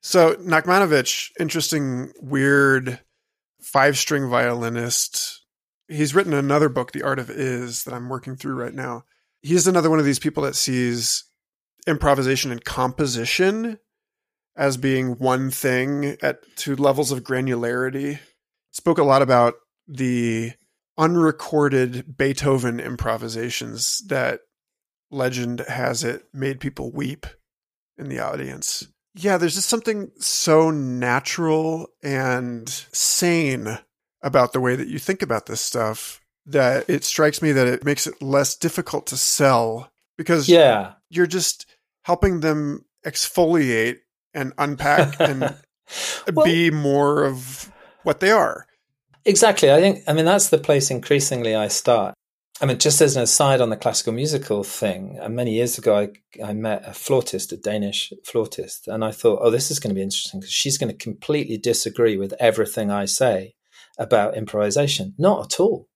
So Nachmanovich, interesting, weird, five string violinist, He's written another book, The Art of Is, that I'm working through right now. He's another one of these people that sees improvisation and composition as being one thing at two levels of granularity. Spoke a lot about the unrecorded Beethoven improvisations that legend has it made people weep in the audience. Yeah, there's just something so natural and sane about the way that you think about this stuff that it strikes me that it makes it less difficult to sell because yeah. you're just helping them exfoliate and unpack and <laughs> well, be more of what they are. Exactly. I think, I mean, that's the place increasingly I start. I mean, just as an aside on the classical musical thing, uh, many years ago, I, I met a flautist, a Danish flautist, and I thought, oh, this is going to be interesting because she's going to completely disagree with everything I say about improvisation. Not at all.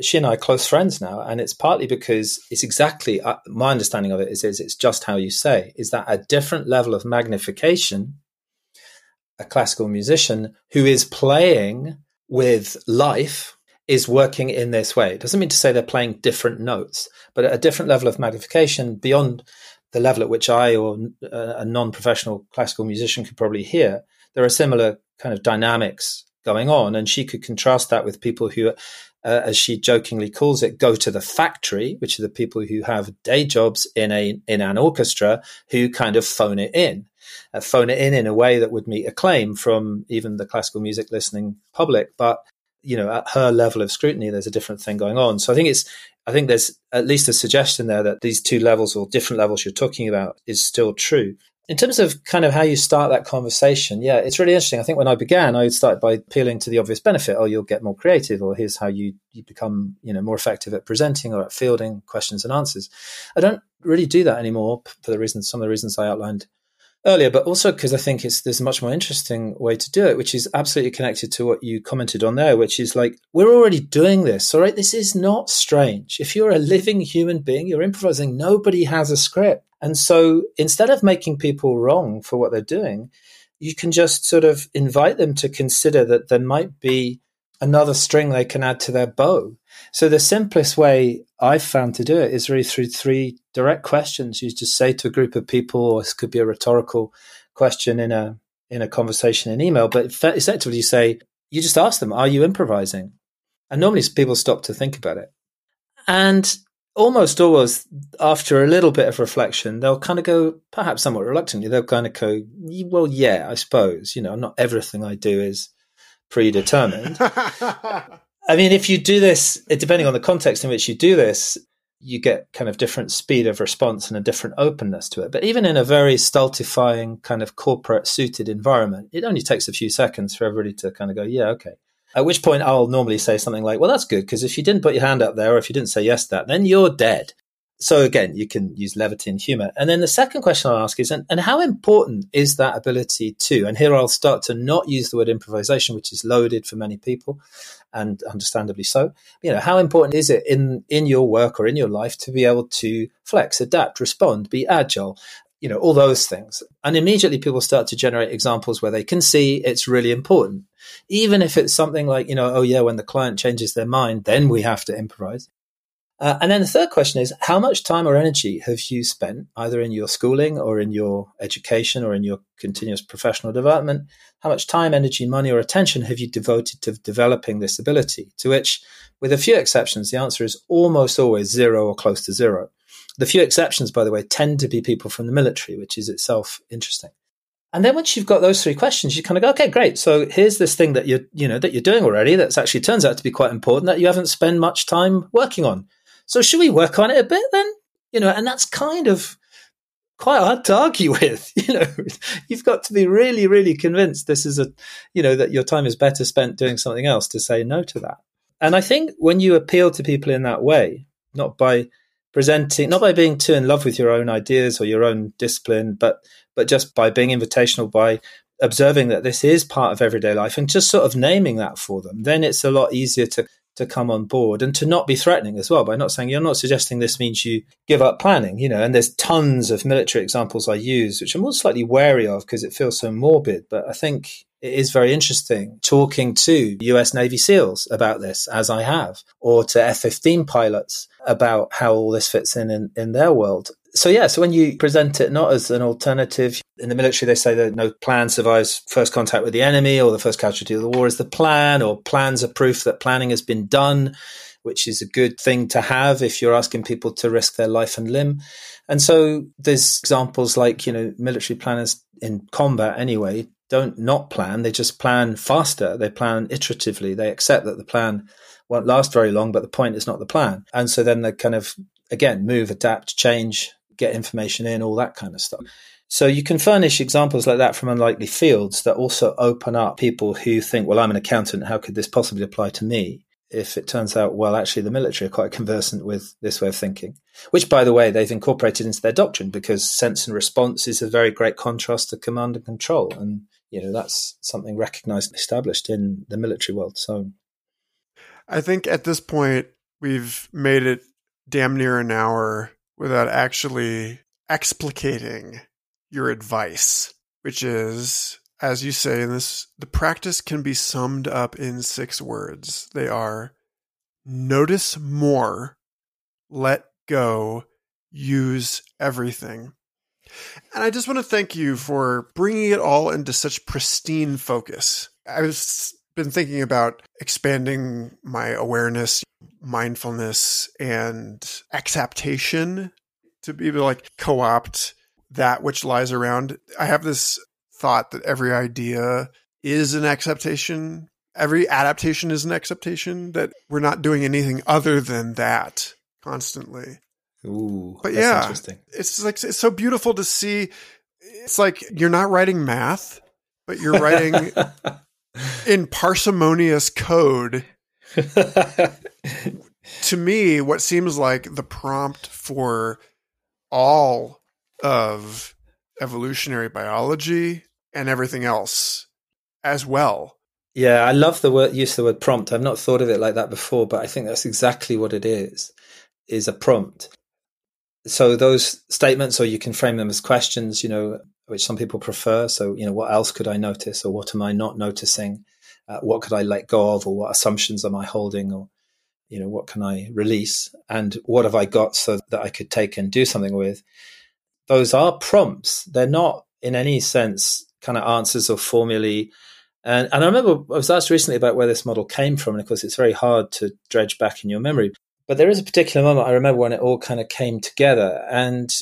She and I are close friends now, and it's partly because it's exactly uh, my understanding of it is, is it's just how you say is that a different level of magnification. A classical musician who is playing with life is working in this way. It doesn't mean to say they're playing different notes, but at a different level of magnification beyond the level at which I or a non professional classical musician could probably hear, there are similar kind of dynamics going on. And she could contrast that with people who, uh, as she jokingly calls it, go to the factory, which are the people who have day jobs in a in an orchestra who kind of phone it in. Uh, phone it in in a way that would meet acclaim from even the classical music listening public, but you know, at her level of scrutiny, there's a different thing going on. So I think it's, I think there's at least a suggestion there that these two levels or different levels you're talking about is still true. In terms of kind of how you start that conversation, yeah, it's really interesting. I think when I began, I started by appealing to the obvious benefit. Oh, you'll get more creative, or here's how you, you become, you know, more effective at presenting or at fielding questions and answers. I don't really do that anymore for the reasons, some of the reasons I outlined earlier, but also because I think it's there's a much more interesting way to do it, which is absolutely connected to what you commented on there, which is like we're already doing this. All right, this is not strange. If you're a living human being, you're improvising. Nobody has a script, and so instead of making people wrong for what they're doing, you can just sort of invite them to consider that there might be another string they can add to their bow. So the simplest way I've found to do it is really through three direct questions. You just say to a group of people, or this could be a rhetorical question in a in a conversation in email, but effectively you say, you just ask them, are you improvising? And normally people stop to think about it. And almost always after a little bit of reflection, they'll kind of go, perhaps somewhat reluctantly, they'll kind of go, well, yeah, I suppose, you know, not everything I do is predetermined. I mean, if you do this, depending on the context in which you do this, you get kind of different speed of response and a different openness to it. But even in a very stultifying kind of corporate suited environment, it only takes a few seconds for everybody to kind of go, yeah, okay. At which point I'll normally say something like, well, that's good because if you didn't put your hand up there or if you didn't say yes to that, then you're dead so again, you can use levity and humor. And then the second question I'll ask is, and, and, how important is that ability to? And here I'll start to not use the word improvisation, which is loaded for many people, and understandably so. You know, how important is it in in your work or in your life to be able to flex, adapt, respond, be agile? You know, all those things. And immediately people start to generate examples where they can see it's really important. Even if it's something like, you know, oh yeah, when the client changes their mind, then we have to improvise uh, and then the third question is how much time or energy have you spent either in your schooling or in your education or in your continuous professional development? How much time, energy, money, or attention have you devoted to developing this ability? To which, with a few exceptions, the answer is almost always zero or close to zero. The few exceptions, by the way, tend to be people from the military, which is itself interesting. And then once you've got those three questions, you kind of go, okay, great. So here's this thing that you're, you know, that you're doing already. That's actually turns out to be quite important that you haven't spent much time working on. So should we work on it a bit then? You know, and that's kind of quite hard to argue <laughs> with. You know, you've got to be really, really convinced this is a, you know, that your time is better spent doing something else to say no to that. And I think when you appeal to people in that way, not by presenting, not by being too in love with your own ideas or your own discipline, but but just by being invitational, by observing that this is part of everyday life and just sort of naming that for them, then it's a lot easier to to come on board and to not be threatening as well by not saying you're not suggesting this means you give up planning you know? And there's tons of military examples i use which i'm all slightly wary of because it feels so morbid but i think it is very interesting talking to US Navy SEALs about this, as I have, or to F 15 pilots about how all this fits in, in in their world. So, yeah, so when you present it not as an alternative, in the military, they say that no plan survives first contact with the enemy, or the first casualty of the war is the plan, or plans are proof that planning has been done, which is a good thing to have if you're asking people to risk their life and limb. And so there's examples like, you know, military planners in combat anyway don't not plan. They just plan faster. They plan iteratively. They accept that the plan won't last very long, but the point is not the plan. And so then they kind of, again, move, adapt, change, get information in, all that kind of stuff. So you can furnish examples like that from unlikely fields that also open up people who think, well, I'm an accountant. How could this possibly apply to me? If it turns out, well, actually the military are quite conversant with this way of thinking, which by the way, they've incorporated into their doctrine because sense and response is a very great contrast to command and control. And you know that's something recognized and established in the military world. So i think at this point we've made it damn near an hour without actually explicating your advice which is as you say in this the practice can be summed up in six words. They are notice more. Let go. Use everything and I just want to thank you for bringing it all into such pristine focus. I've been thinking about expanding my awareness, mindfulness, and exaptation to be able to like co opt that which lies around. I have this thought that every idea is an exaptation. Every adaptation is an exaptation that we're not doing anything other than that constantly. Ooh, but yeah, it's like it's so beautiful to see. It's like you're not writing math, but you're writing <laughs> in parsimonious code. to me, what seems like the prompt for all of evolutionary biology and everything else as well. Yeah, I love the word use of the word prompt. I've not thought of it like that before, but I think that's exactly what it is. Is a prompt so those statements, or you can frame them as questions, you know, which some people prefer. So, you know, what else could I notice, or what am I not noticing? Uh, what could I let go of, or what assumptions am I holding, or you know, what can I release, and what have I got so that I could take and do something with? Those are prompts. They're not, in any sense, kind of answers or formulae. And, and I remember I was asked recently about where this model came from, and of course, it's very hard to dredge back in your memory. But there is a particular moment I remember when it all kind of came together, and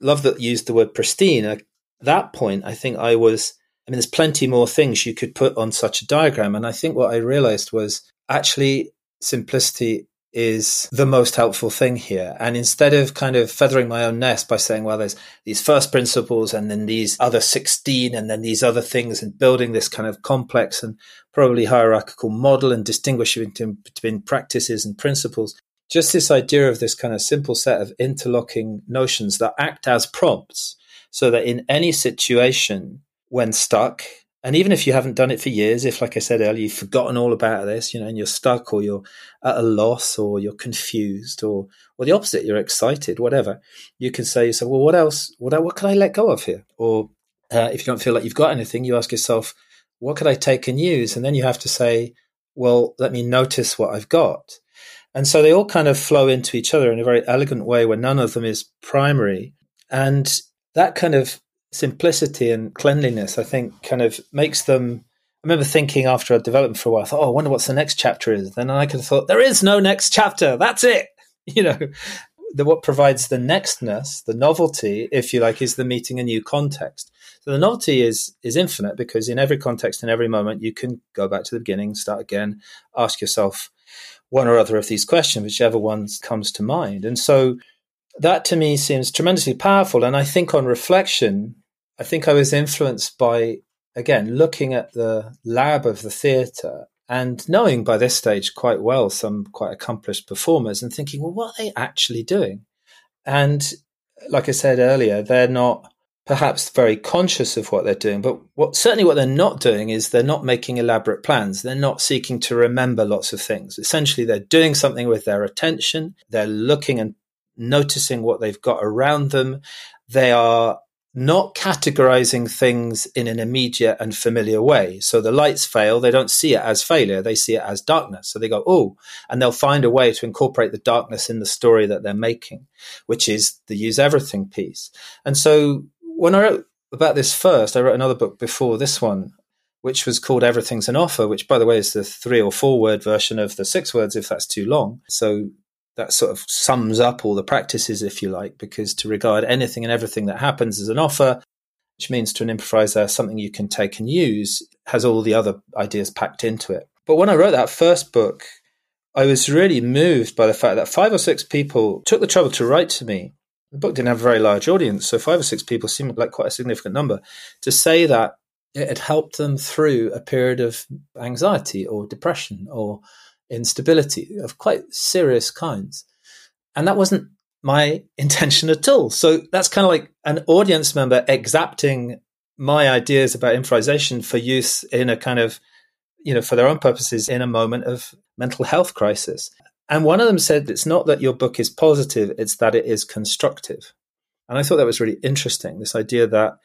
love that used the word pristine. At that point, I think I was. I mean, there's plenty more things you could put on such a diagram, and I think what I realized was actually simplicity is the most helpful thing here. And instead of kind of feathering my own nest by saying, well, there's these first principles and then these other 16 and then these other things and building this kind of complex and probably hierarchical model and distinguishing between practices and principles, just this idea of this kind of simple set of interlocking notions that act as prompts so that in any situation when stuck and even if you haven't done it for years if like i said earlier you've forgotten all about this you know and you're stuck or you're at a loss or you're confused or or the opposite you're excited whatever you can say yourself well what else what, what can i let go of here? Or uh, if you don't feel like you've got anything you ask yourself what could i take and use? And then you have to say well let me notice what i've got and so they all kind of flow into each other in a very elegant way where none of them is primary. And that kind of simplicity and cleanliness, I think, kind of makes them. I remember thinking after I'd developed for a while, I thought, oh, I wonder what the next chapter is. Then I could have thought, there is no next chapter. That's it. <laughs> You know, the, what provides the nextness, the novelty, if you like, is the meeting a new context. So the novelty is is infinite because in every context, in every moment, you can go back to the beginning, start again, ask yourself, one or other of these questions, whichever one comes to mind. And so that to me seems tremendously powerful. And I think on reflection, I think I was influenced by, again, looking at the lab of the theatre and knowing by this stage quite well some quite accomplished performers and thinking, well, what are they actually doing? And like I said earlier, they're not perhaps very conscious of what they're doing, but what certainly what they're not doing is they're not making elaborate plans. They're not seeking to remember lots of things. Essentially, they're doing something with their attention. They're looking and noticing what they've got around them. They are not categorizing things in an immediate and familiar way. So the lights fail, they don't see it as failure, they see it as darkness. So they go, oh, and they'll find a way to incorporate the darkness in the story that they're making, which is the use everything piece. And so when I wrote about this first, I wrote another book before this one, which was called Everything's an Offer, which, by the way, is the three or four word version of the six words if that's too long. So that sort of sums up all the practices, if you like, because to regard anything and everything that happens as an offer, which means to an improviser something you can take and use, has all the other ideas packed into it. But when I wrote that first book, I was really moved by the fact that five or six people took the trouble to write to me. The book didn't have a very large audience, so five or six people seemed like quite a significant number to say that it had helped them through a period of anxiety or depression or instability of quite serious kinds. And that wasn't my <laughs> intention at all. So that's kind of like an audience member exacting my ideas about improvisation for use in a kind of, you know, for their own purposes in a moment of mental health crisis. And one of them said, it's not that your book is positive, it's that it is constructive. And I thought that was really interesting this idea that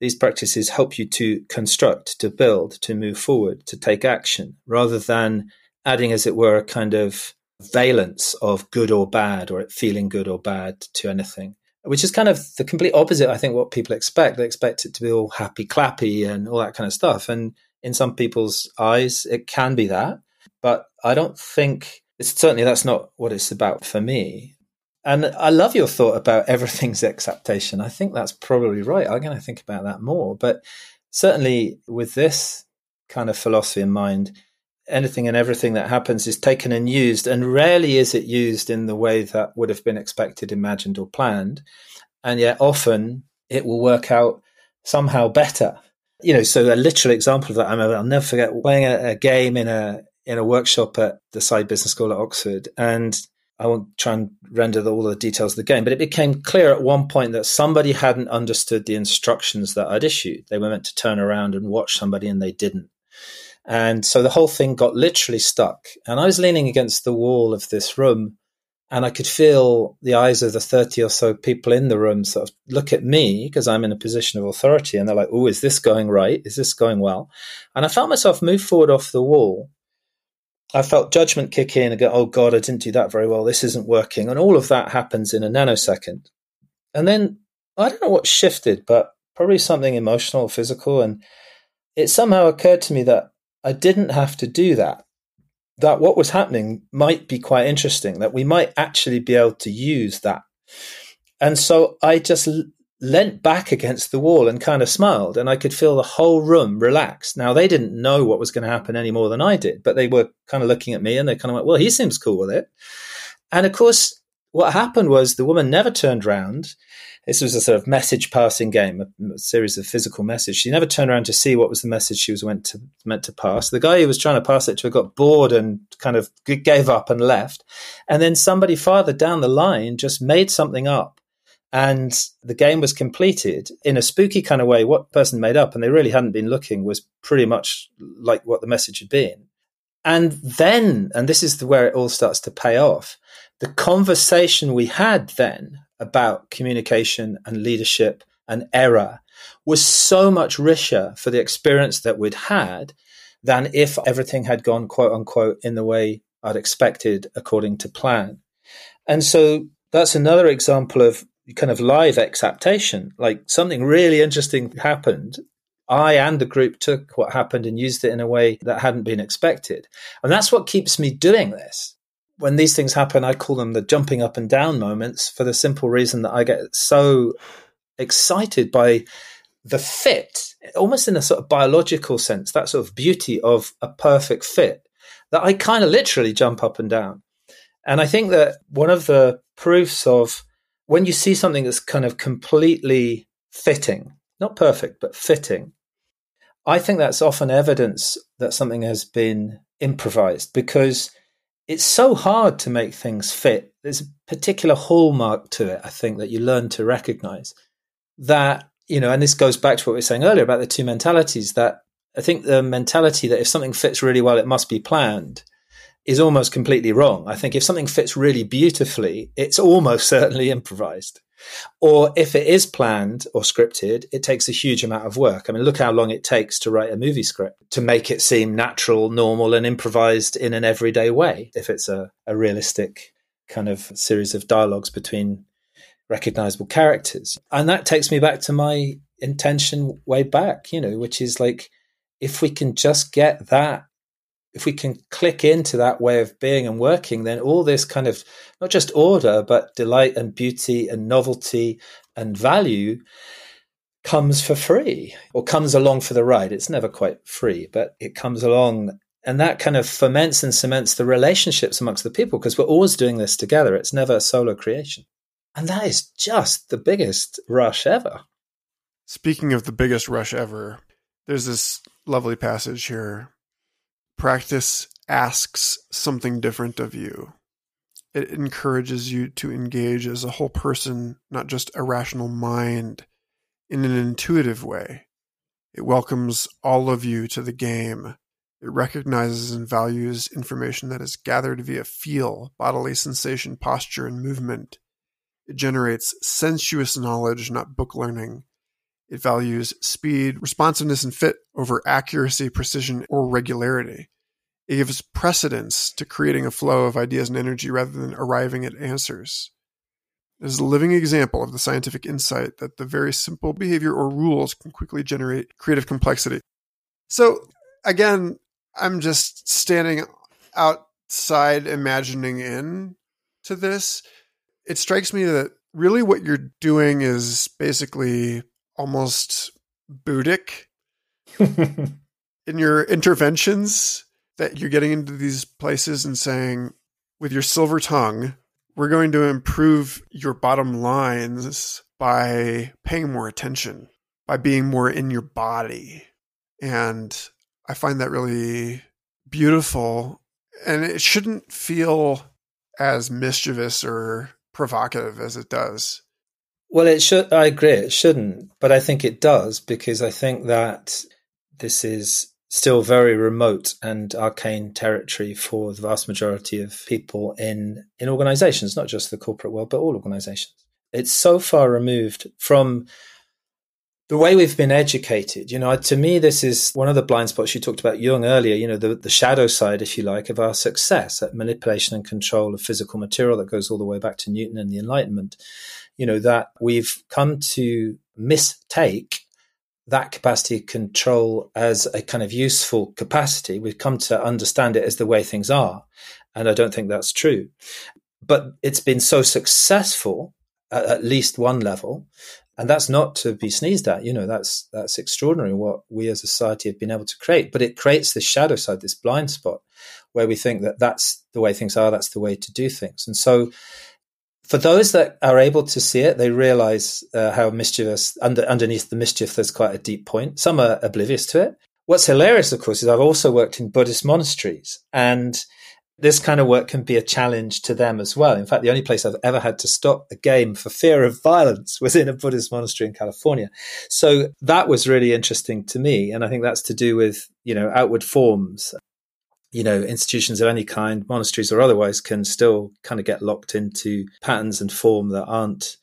these practices help you to construct, to build, to move forward, to take action, rather than adding, as it were, a kind of valence of good or bad or feeling good or bad to anything, which is kind of the complete opposite, I think, what people expect. They expect it to be all happy clappy and all that kind of stuff. And in some people's eyes, it can be that. But I don't think it's certainly that's not what it's about for me. And I love your thought about everything's exaptation. I think that's probably right. I'm going to think about that more. But certainly with this kind of philosophy in mind, anything and everything that happens is taken and used, and rarely is it used in the way that would have been expected, imagined, or planned. And yet, often it will work out somehow better. You know, so a literal example of that, I will never forget playing a, a game in a in a workshop at the Saïd Business School at Oxford, and I won't try and render all the details of the game, but it became clear at one point that somebody hadn't understood the instructions that I'd issued. They were meant to turn around and watch somebody, and they didn't. And so the whole thing got literally stuck. And I was leaning against the wall of this room and I could feel the eyes of the 30 or so people in the room sort of look at me because I'm in a position of authority. And they're like, oh, is this going right? Is this going well? And I felt myself move forward off the wall. I felt judgment kick in and go, oh God, I didn't do that very well. This isn't working. And all of that happens in a nanosecond. And then I don't know what shifted, but probably something emotional, or physical. And it somehow occurred to me that I didn't have to do that. That what was happening might be quite interesting, that we might actually be able to use that. And so I just leant back against the wall and kind of smiled, and I could feel the whole room relax. Now, they didn't know what was going to happen any more than I did, but they were kind of looking at me and they kind of went, Well, he seems cool with it. And of course, what happened was the woman never turned around. This was a sort of message passing game, a, a series of physical messages. She never turned around to see what was the message she was meant to meant to pass. The guy who was trying to pass it to her got bored and kind of gave up and left. And then somebody farther down the line just made something up and the game was completed in a spooky kind of way. What person made up, and they really hadn't been looking, was pretty much like what the message had been. And then, and this is where it all starts to pay off the conversation we had then about communication and leadership and error was so much richer for the experience that we'd had than if everything had gone quote unquote in the way I'd expected according to plan. And so that's another example of kind of live exaptation. Like something really interesting happened. I and the group took what happened and used it in a way that hadn't been expected. And that's what keeps me doing this when these things happen, I call them the jumping up and down moments for the simple reason that I get so excited by the fit, almost in a sort of biological sense, that sort of beauty of a perfect fit, that I kind of literally jump up and down. And I think that one of the proofs of when you see something that's kind of completely fitting, not perfect, but fitting, I think that's often evidence that something has been improvised because it's so hard to make things fit. There's a particular hallmark to it, I think, that you learn to recognize that, you know, and this goes back to what we were saying earlier about the two mentalities that I think the mentality that if something fits really well, it must be planned is almost completely wrong. I think if something fits really beautifully, it's almost <laughs> certainly improvised. Or if it is planned or scripted, it takes a huge amount of work. I mean, look how long it takes to write a movie script to make it seem natural, normal, and improvised in an everyday way. If it's a, a realistic kind of series of dialogues between recognizable characters. And that takes me back to my intention way back, you know, which is like, if we can just get that if we can click into that way of being and working, then all this kind of not just order, but delight and beauty and novelty and value comes for free or comes along for the ride. It's never quite free, but it comes along. And that kind of ferments and cements the relationships amongst the people because we're always doing this together. It's never a solo creation. And that is just the biggest rush ever. Speaking of the biggest rush ever, there's this lovely passage here Practice asks something different of you. It encourages you to engage as a whole person, not just a rational mind, in an intuitive way. It welcomes all of you to the game. It recognizes and values information that is gathered via feel, bodily sensation, posture, and movement. It generates sensuous knowledge, not book learning. It values speed, responsiveness, and fit over accuracy, precision, or regularity. It gives precedence to creating a flow of ideas and energy rather than arriving at answers. It is a living example of the scientific insight that the very simple behavior or rules can quickly generate creative complexity. So, again, I'm just standing outside imagining in to this. It strikes me that really what you're doing is basically almost Buddhic <laughs> in your interventions that you're getting into these places and saying, with your silver tongue, we're going to improve your bottom lines by paying more attention, by being more in your body. And I find that really beautiful. And it shouldn't feel as mischievous or provocative as it does. Well, it should. I agree. It shouldn't, but I think it does because I think that this is still very remote and arcane territory for the vast majority of people in in organizations, not just the corporate world, but all organizations. It's so far removed from the way we've been educated, you know, to me, this is one of the blind spots you talked about Jung earlier, you know, the, the shadow side, if you like, of our success at manipulation and control of physical material that goes all the way back to Newton and the Enlightenment. You know, that we've come to mistake that capacity control as a kind of useful capacity. We've come to understand it as the way things are. And I don't think that's true. But it's been so successful at, at least one level. And that's not to be sneezed at. You know, that's that's extraordinary what we as a society have been able to create. But it creates this shadow side, this blind spot, where we think that that's the way things are, that's the way to do things. And so for those that are able to see it, they realize uh, how mischievous, under, underneath the mischief, there's quite a deep point. Some are oblivious to it. What's hilarious, of course, is I've also worked in Buddhist monasteries, and this kind of work can be a challenge to them as well. In fact, the only place I've ever had to stop a game for fear of violence <laughs> was in a Buddhist monastery in California. So that was really interesting to me. And I think that's to do with, you know, outward forms you know, institutions of any kind, monasteries or otherwise, can still kind of get locked into patterns and form that aren't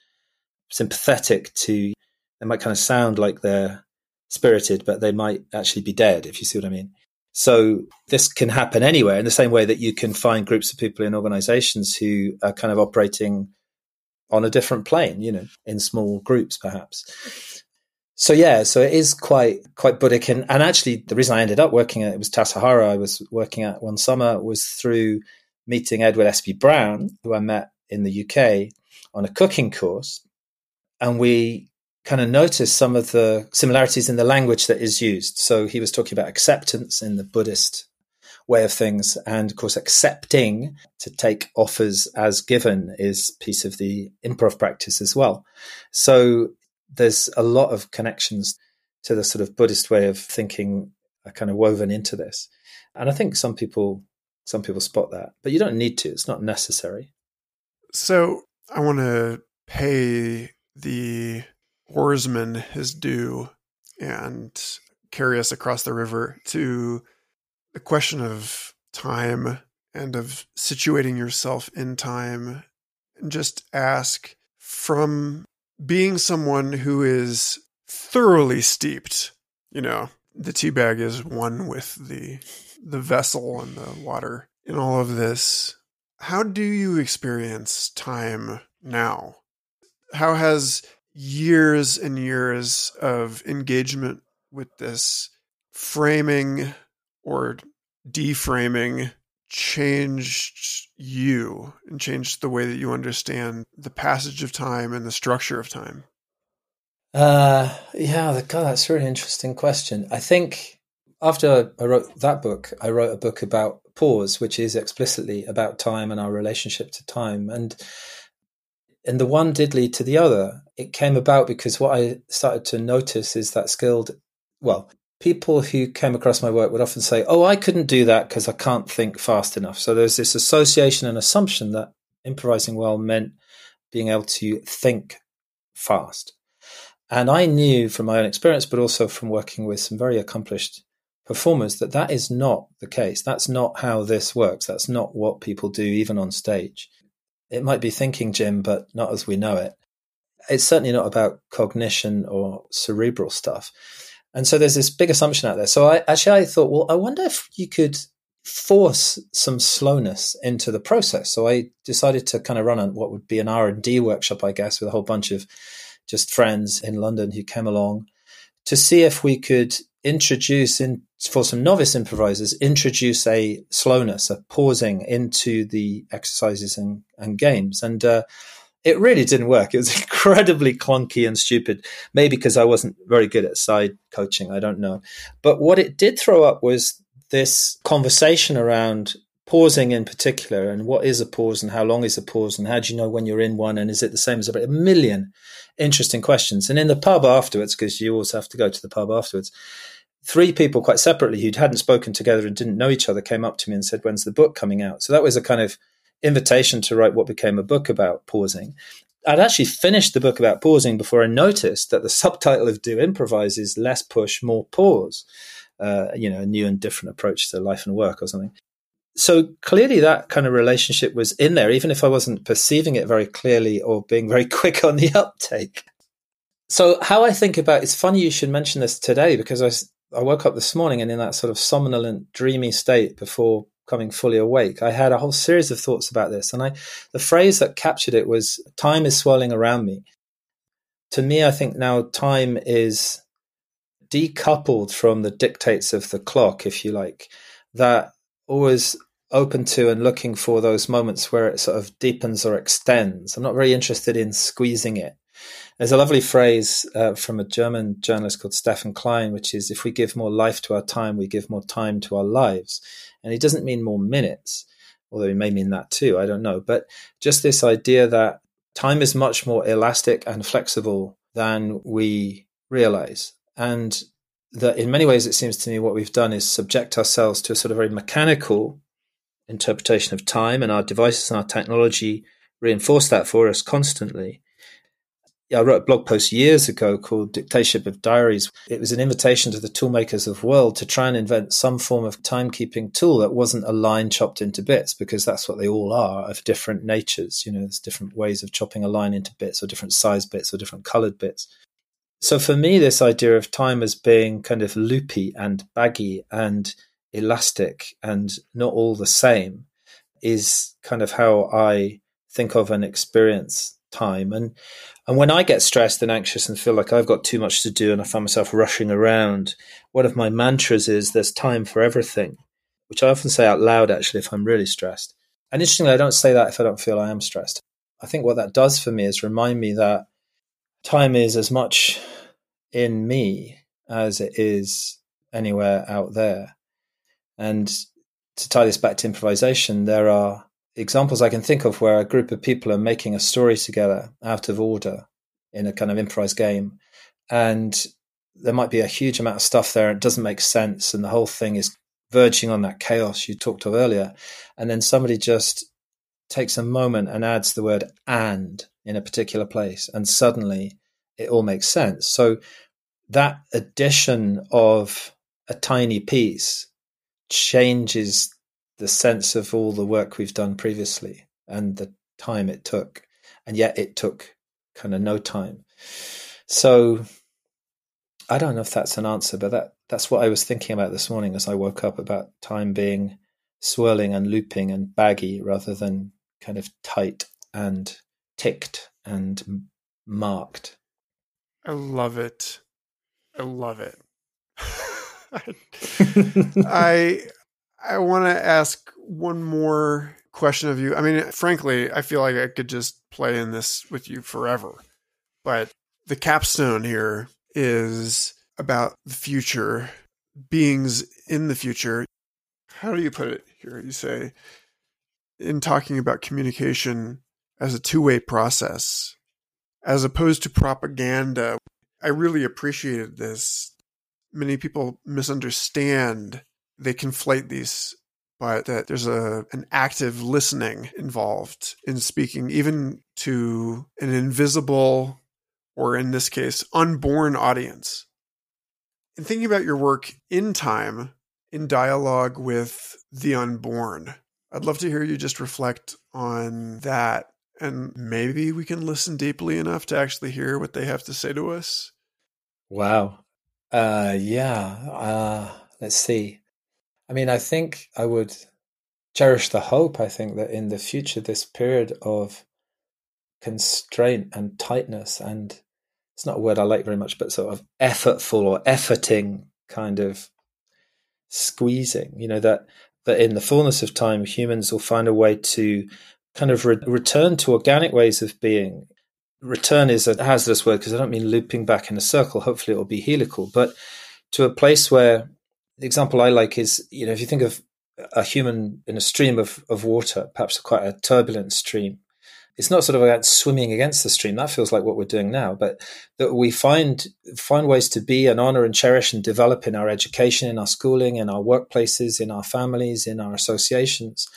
sympathetic to, they might kind of sound like they're spirited, but they might actually be dead, if you see what I mean. So this can happen anywhere in the same way that you can find groups of people in organizations who are kind of operating on a different plane, you know, in small groups perhaps. So yeah, so it is quite quite Buddhic, and, and actually the reason I ended up working at it was Tassajara. I was working at one summer was through meeting Edward Espe Brown, who I met in the UK on a cooking course, and we kind of noticed some of the similarities in the language that is used. So he was talking about acceptance in the Buddhist way of things, and of course, accepting to take offers as given is piece of the improv practice as well. So there's a lot of connections to the sort of Buddhist way of thinking are kind of woven into this. And I think some people some people spot that, but you don't need to. It's not necessary. So I want to pay the oarsman his due and carry us across the river to the question of time and of situating yourself in time and just ask from being someone who is thoroughly steeped, you know, the tea bag is one with the the vessel and the water in all of this. How do you experience time now? How has years and years of engagement with this framing or deframing changed you and changed the way that you understand the passage of time and the structure of time? Uh, yeah, God, that's a really interesting question. I think after I wrote that book, I wrote a book about pause, which is explicitly about time and our relationship to time. And and the one did lead to the other. It came about because what I started to notice is that skilled, well, people who came across my work would often say, Oh, I couldn't do that because I can't think fast enough. So there's this association and assumption that improvising well meant being able to think fast. And I knew from my own experience, but also from working with some very accomplished performers, that that is not the case. That's not how this works. That's not what people do, even on stage. It might be thinking, Jim, but not as we know it. It's certainly not about cognition or cerebral stuff. And so there's this big assumption out there. So I actually I thought, well, I wonder if you could force some slowness into the process. So I decided to kind of run a, what would be an R and D workshop, I guess, with a whole bunch of just friends in London who came along to see if we could introduce in for some novice improvisers, introduce a slowness, a pausing into the exercises and, and games. And uh, it really didn't work. It was <laughs> incredibly clunky and stupid. Maybe because I wasn't very good at side coaching. I don't know. But what it did throw up was this conversation around pausing in particular and what is a pause and how long is a pause and how do you know when you're in one and is it the same as a, a million interesting questions. And in the pub afterwards, because you always have to go to the pub afterwards, three people quite separately who hadn't spoken together and didn't know each other came up to me and said, When's the book coming out? So that was a kind of invitation to write what became a book about pausing. I'd actually finished the book about pausing before I noticed that the <laughs> subtitle of Do Improvise is Less Push, More Pause. Uh, you know, a new and different approach to life and work or something. So clearly that kind of relationship was in there, even if I wasn't perceiving it very clearly or being very <laughs> quick on the uptake. So how I think about it's funny you should mention this today because I I woke up this morning and in that sort of somnolent, dreamy state before coming fully awake, I had a whole series of thoughts about this. And I, the phrase that captured it was time is swirling around me. To me, I think now time is decoupled from the dictates of the clock, if you like, that always open to and looking for those moments where it sort of deepens or extends. I'm not very interested in squeezing it. There's a lovely phrase uh, from a German journalist called Stefan Klein, which is if we give more life to our time, we give more time to our lives. And it doesn't mean more minutes, although it may mean that too. I don't know. But just this idea that time is much more elastic and flexible than we realize. And that in many ways, it seems to me what we've done is subject ourselves to a sort of very mechanical interpretation of time, and our devices and our technology reinforce that for us constantly. I wrote a blog post years ago called Dictatorship of Diaries. It was an invitation to the toolmakers of the world to try and invent some form of timekeeping tool that wasn't a line chopped into bits, because that's what they all are of different natures. You know, there's different ways of chopping a line into bits or different size bits or different colored bits. So for me, this idea of time as being kind of loopy and baggy and elastic and not all the same is kind of how I think of and experience time. And and when I get stressed and anxious and feel like I've got too much to do and I find myself rushing around, one of my mantras is there's time for everything, which I often say out loud actually if I'm really stressed. And interestingly, I don't say that if I don't feel I am stressed. I think what that does for me is remind me that time is as much in me as it is anywhere out there. And to tie this back to improvisation, there are examples I can think of where a group of people are making a story together out of order in a kind of improvised game. And there might be a huge amount of stuff there it doesn't make sense. And the whole thing is verging on that chaos you talked of earlier. And then somebody just takes a moment and adds the word and in a particular place. And suddenly it all makes sense. So that addition of a tiny piece changes the sense of all the work we've done previously and the time it took. And yet it took kind of no time. So I don't know if that's an answer, but that that's what I was thinking about this morning as I woke up about time being swirling and looping and baggy rather than kind of tight and ticked and marked. I love it. I love it. <laughs> I <laughs> I want to ask one more question of you. I mean, frankly, I feel like I could just play in this with you forever. But the capstone here is about the future, beings in the future. How do you put it here? You say, in talking about communication as a two way process, as opposed to propaganda. I really appreciated this. Many people misunderstand, they conflate these, but that there's a an active listening involved in speaking, even to an invisible or in this case, unborn audience. In thinking about your work in time, in dialogue with the unborn, I'd love to hear you just reflect on that. And maybe we can listen deeply enough to actually hear what they have to say to us. Wow. Uh, yeah. Uh, let's see. I mean, I think I would cherish the hope, I think, that in the future, this period of constraint and tightness and it's not a word I like very much, but sort of effortful or efforting kind of squeezing. You know that that in the fullness of time, humans will find a way to kind of re- return to organic ways of being. Return is a hazardous word because I don't mean looping back in a circle. Hopefully, it will be helical, but to a place where the example I like is, you know, if you think of a human in a stream of, of water, perhaps quite a turbulent stream, it's not sort of about swimming against the stream. That feels like what we're doing now, but that we find find ways to be and honor and cherish and develop in our education, in our schooling, in our workplaces, in our families, in our associations.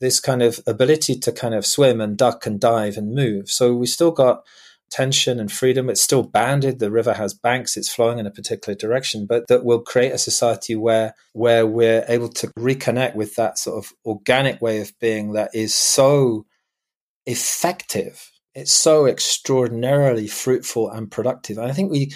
This kind of ability to kind of swim and duck and dive and move. So we still got tension and freedom. It's still bounded. The river has banks. It's flowing in a particular direction, but that will create a society where where we're able to reconnect with that sort of organic way of being that is so effective. It's so extraordinarily fruitful and productive. And I think we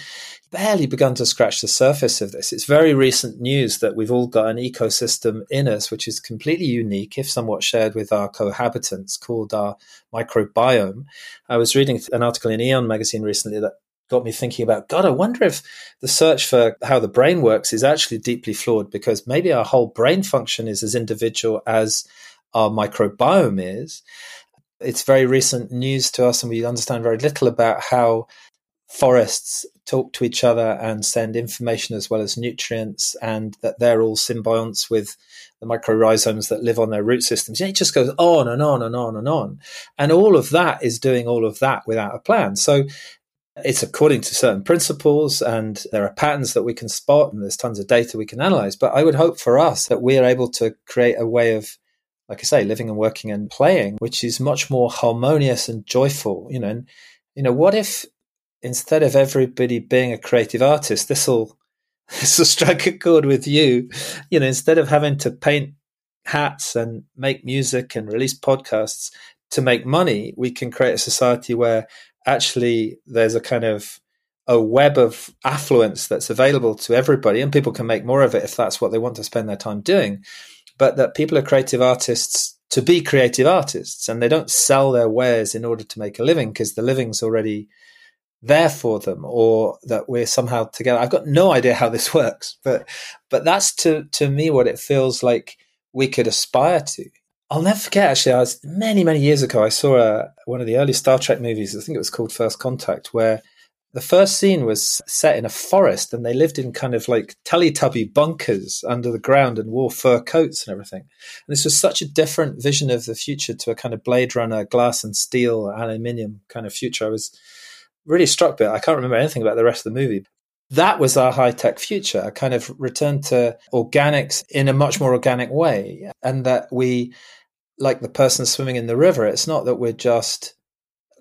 barely begun to scratch the surface of this. It's very recent news that we've all got an ecosystem in us which is completely unique, if somewhat shared with our cohabitants, called our microbiome. I was reading an article in Aeon magazine recently that got me thinking about God, I wonder if the search for how the brain works is actually deeply flawed because maybe our whole brain function is as individual as our microbiome is. It's very recent news to us, and we understand very little about how forests talk to each other and send information as well as nutrients, and that they're all symbionts with the mycorrhizomes that live on their root systems. Yeah, it just goes on and on and on and on. And all of that is doing all of that without a plan. So it's according to certain principles and there are patterns that we can spot and there's tons of data we can analyze. But I would hope for us that we are able to create a way of like I say, living and working and playing, which is much more harmonious and joyful. You know, and you know, what if instead of everybody being a creative artist, this will <laughs> this will strike a chord with you. You know, instead of having to paint hats and make music and release podcasts to make money, we can create a society where actually there's a kind of a web of affluence that's available to everybody and people can make more of it if that's what they want to spend their time doing but that people are creative artists to be creative artists and they don't sell their wares in order to make a living because the living's already there for them or that we're somehow together. I've got no idea how this <laughs> works but but that's to to me what it feels like we could aspire to. I'll never forget actually i was many many years ago i saw a, one of the early star trek movies i think it was called first contact where the first scene was set in a forest and they lived in kind of like Teletubby bunkers under the ground and wore fur coats and everything. And this was such a different vision of the future to a kind of Blade Runner, glass and steel, aluminium kind of future. I was really struck by it. I can't remember anything about the rest of the movie. That was our high tech future, a kind of return to organics in a much more organic way. And that we, like the person swimming in the river, it's not that we're just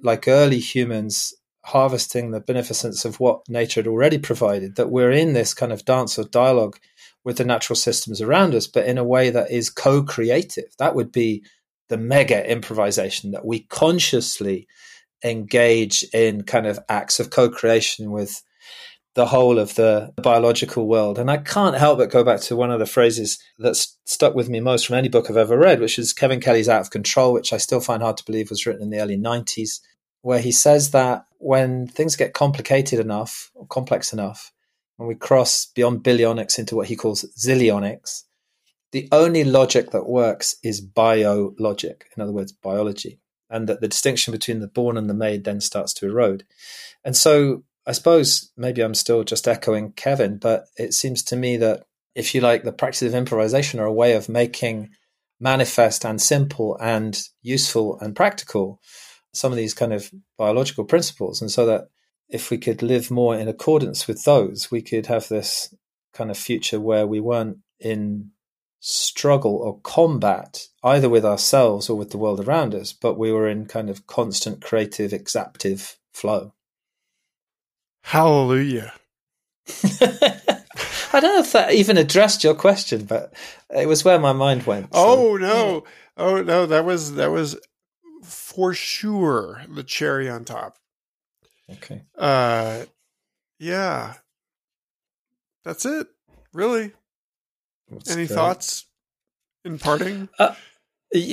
like early humans harvesting the beneficence of what nature had already provided, that we're in this kind of dance of dialogue with the natural systems around us, but in a way that is co creative. That would be the mega improvisation that we consciously engage in kind of acts of co-creation with the whole of the biological world. And I can't help but go back to one of the phrases that's stuck with me most from any book I've ever read, which is Kevin Kelly's Out of Control, which I still find hard to believe was written in the early 90s, where he says that when things get complicated enough or complex enough, when we cross beyond billionics into what he calls zillionics, the only logic that works is biologic, in other words, biology, and that the distinction between the born and the made then starts to erode. And so I suppose maybe I'm still just echoing Kevin, but it seems to me that if you like, the practice of improvisation are a way of making manifest and simple and useful and practical some of these kind of biological principles. And so that if we could live more in accordance with those, we could have this kind of future where we weren't in struggle or combat either with ourselves or with the world around us, but we were in kind of constant creative, exaptive flow. Hallelujah. <laughs> I don't know if that even addressed your question, but it was where my mind went. So. Oh no. Oh no, that was that was for sure the cherry on top. Okay. Uh yeah. That's it. Really? Any great. thoughts in parting? Uh,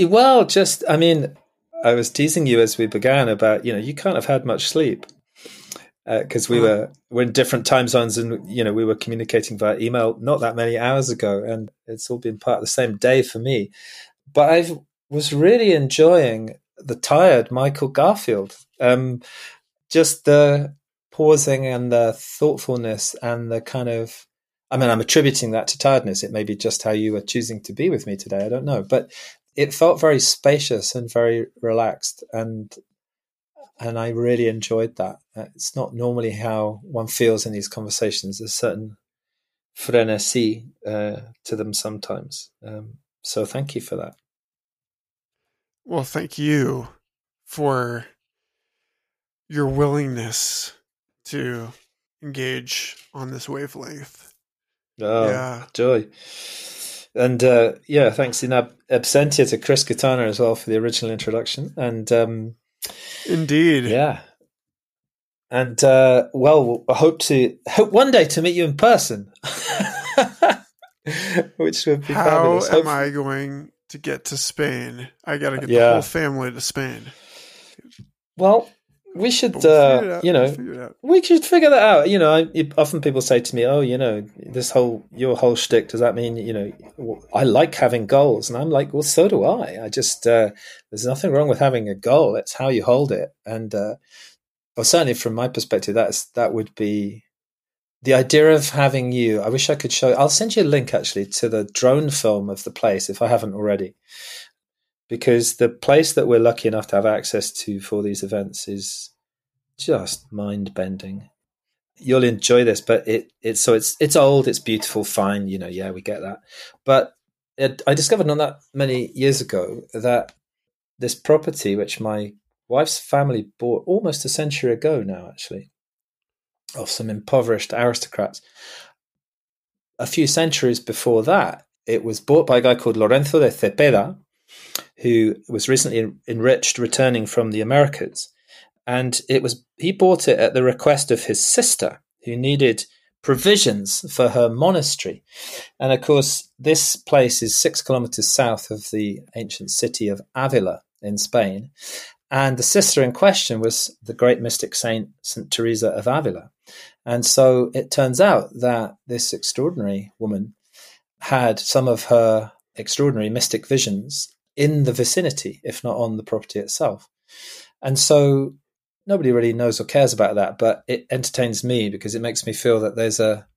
well, just I mean, I was teasing you as we began about, you know, you can't have had much sleep because uh, we were we're in different time zones and you know we were communicating via email not that many hours ago and it's all been part of the same day for me but i was really enjoying the tired michael garfield um, just the pausing and the thoughtfulness and the kind of i mean i'm attributing that to tiredness it may be just how you were choosing to be with me today i don't know but it felt very spacious and very relaxed and and I really enjoyed that. It's not normally how one feels in these conversations. There's a certain frenesí uh, to them sometimes. Um, so thank you for that. Well, thank you for your willingness to engage on this wavelength. Oh, yeah. joy. And uh, yeah, thanks in ab- absentia to Chris Katana as well for the original introduction. And um, Indeed. Yeah. And uh, well, I hope to hope one day to meet you in person, <laughs> which would be How fabulous. am I going to get to Spain? I got to get yeah. the whole family to Spain. Well, we should, we'll uh, you know, we'll we should figure that out. You know, I, often people say to me, "Oh, you know, this whole your whole shtick does that mean you know I like having goals?" And I'm like, "Well, so do I. I just uh, there's nothing wrong with having a goal. It's how you hold it." And uh, well, certainly from my perspective, that's that would be the idea of having you. I wish I could show. I'll send you a link actually to the drone film of the place if I haven't already because the place that we're lucky enough to have access to for these events is just mind bending. You'll enjoy this, but it it's so it's it's old, it's beautiful, fine, you know, yeah, we get that. But it, I discovered not that many years ago that this property, which my wife's family bought almost a century ago now, actually, of some impoverished aristocrats. A few centuries before that, it was bought by a guy called Lorenzo de Cepeda, who was recently enriched returning from the Americas. And it was he bought it at the request of his sister, who needed provisions for her monastery. And of course, this place is six kilometers south of the ancient city of Avila in Spain. And the sister in question was the great mystic saint St. Teresa of Avila. And so it turns out that this extraordinary woman had some of her extraordinary mystic visions in the vicinity, if not on the property itself. And so nobody really knows or cares about that, but it entertains me because it makes me feel that there's a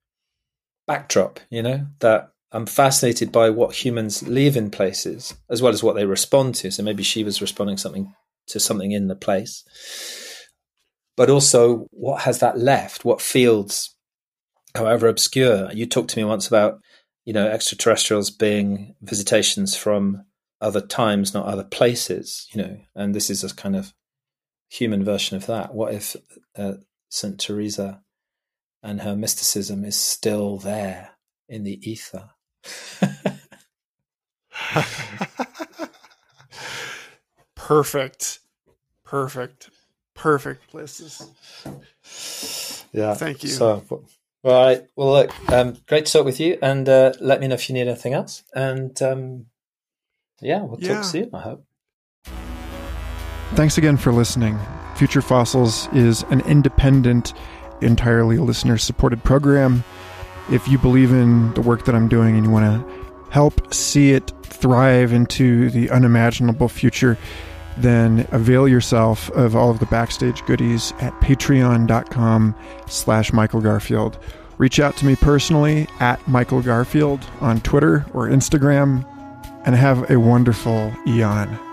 backdrop, you know, that I'm fascinated by what humans leave in places as well as what they respond to. So maybe she was responding something to something in the place. But also what has that left? What fields, however obscure. You talked to me once about, you know, extraterrestrials being visitations from other times, not other places, you know, and this is a kind of human version of that. What if uh, St. Teresa and her mysticism is still there in the ether? <laughs> <laughs> Perfect. Perfect. perfect places. Yeah. Thank you. So, all right. Well, look, um, great to talk with you, and uh, let me know if you need anything else. And um, yeah, we'll Yeah. talk soon. I hope. Thanks again for listening. Future Fossils is an independent, entirely listener supported program. If you believe in the work that I'm doing and you want to help see it thrive into the unimaginable future, then avail yourself of all of the backstage goodies at patreon.com slash Michael Garfield. Reach out to me personally at Michael Garfield on Twitter or Instagram and have a wonderful eon.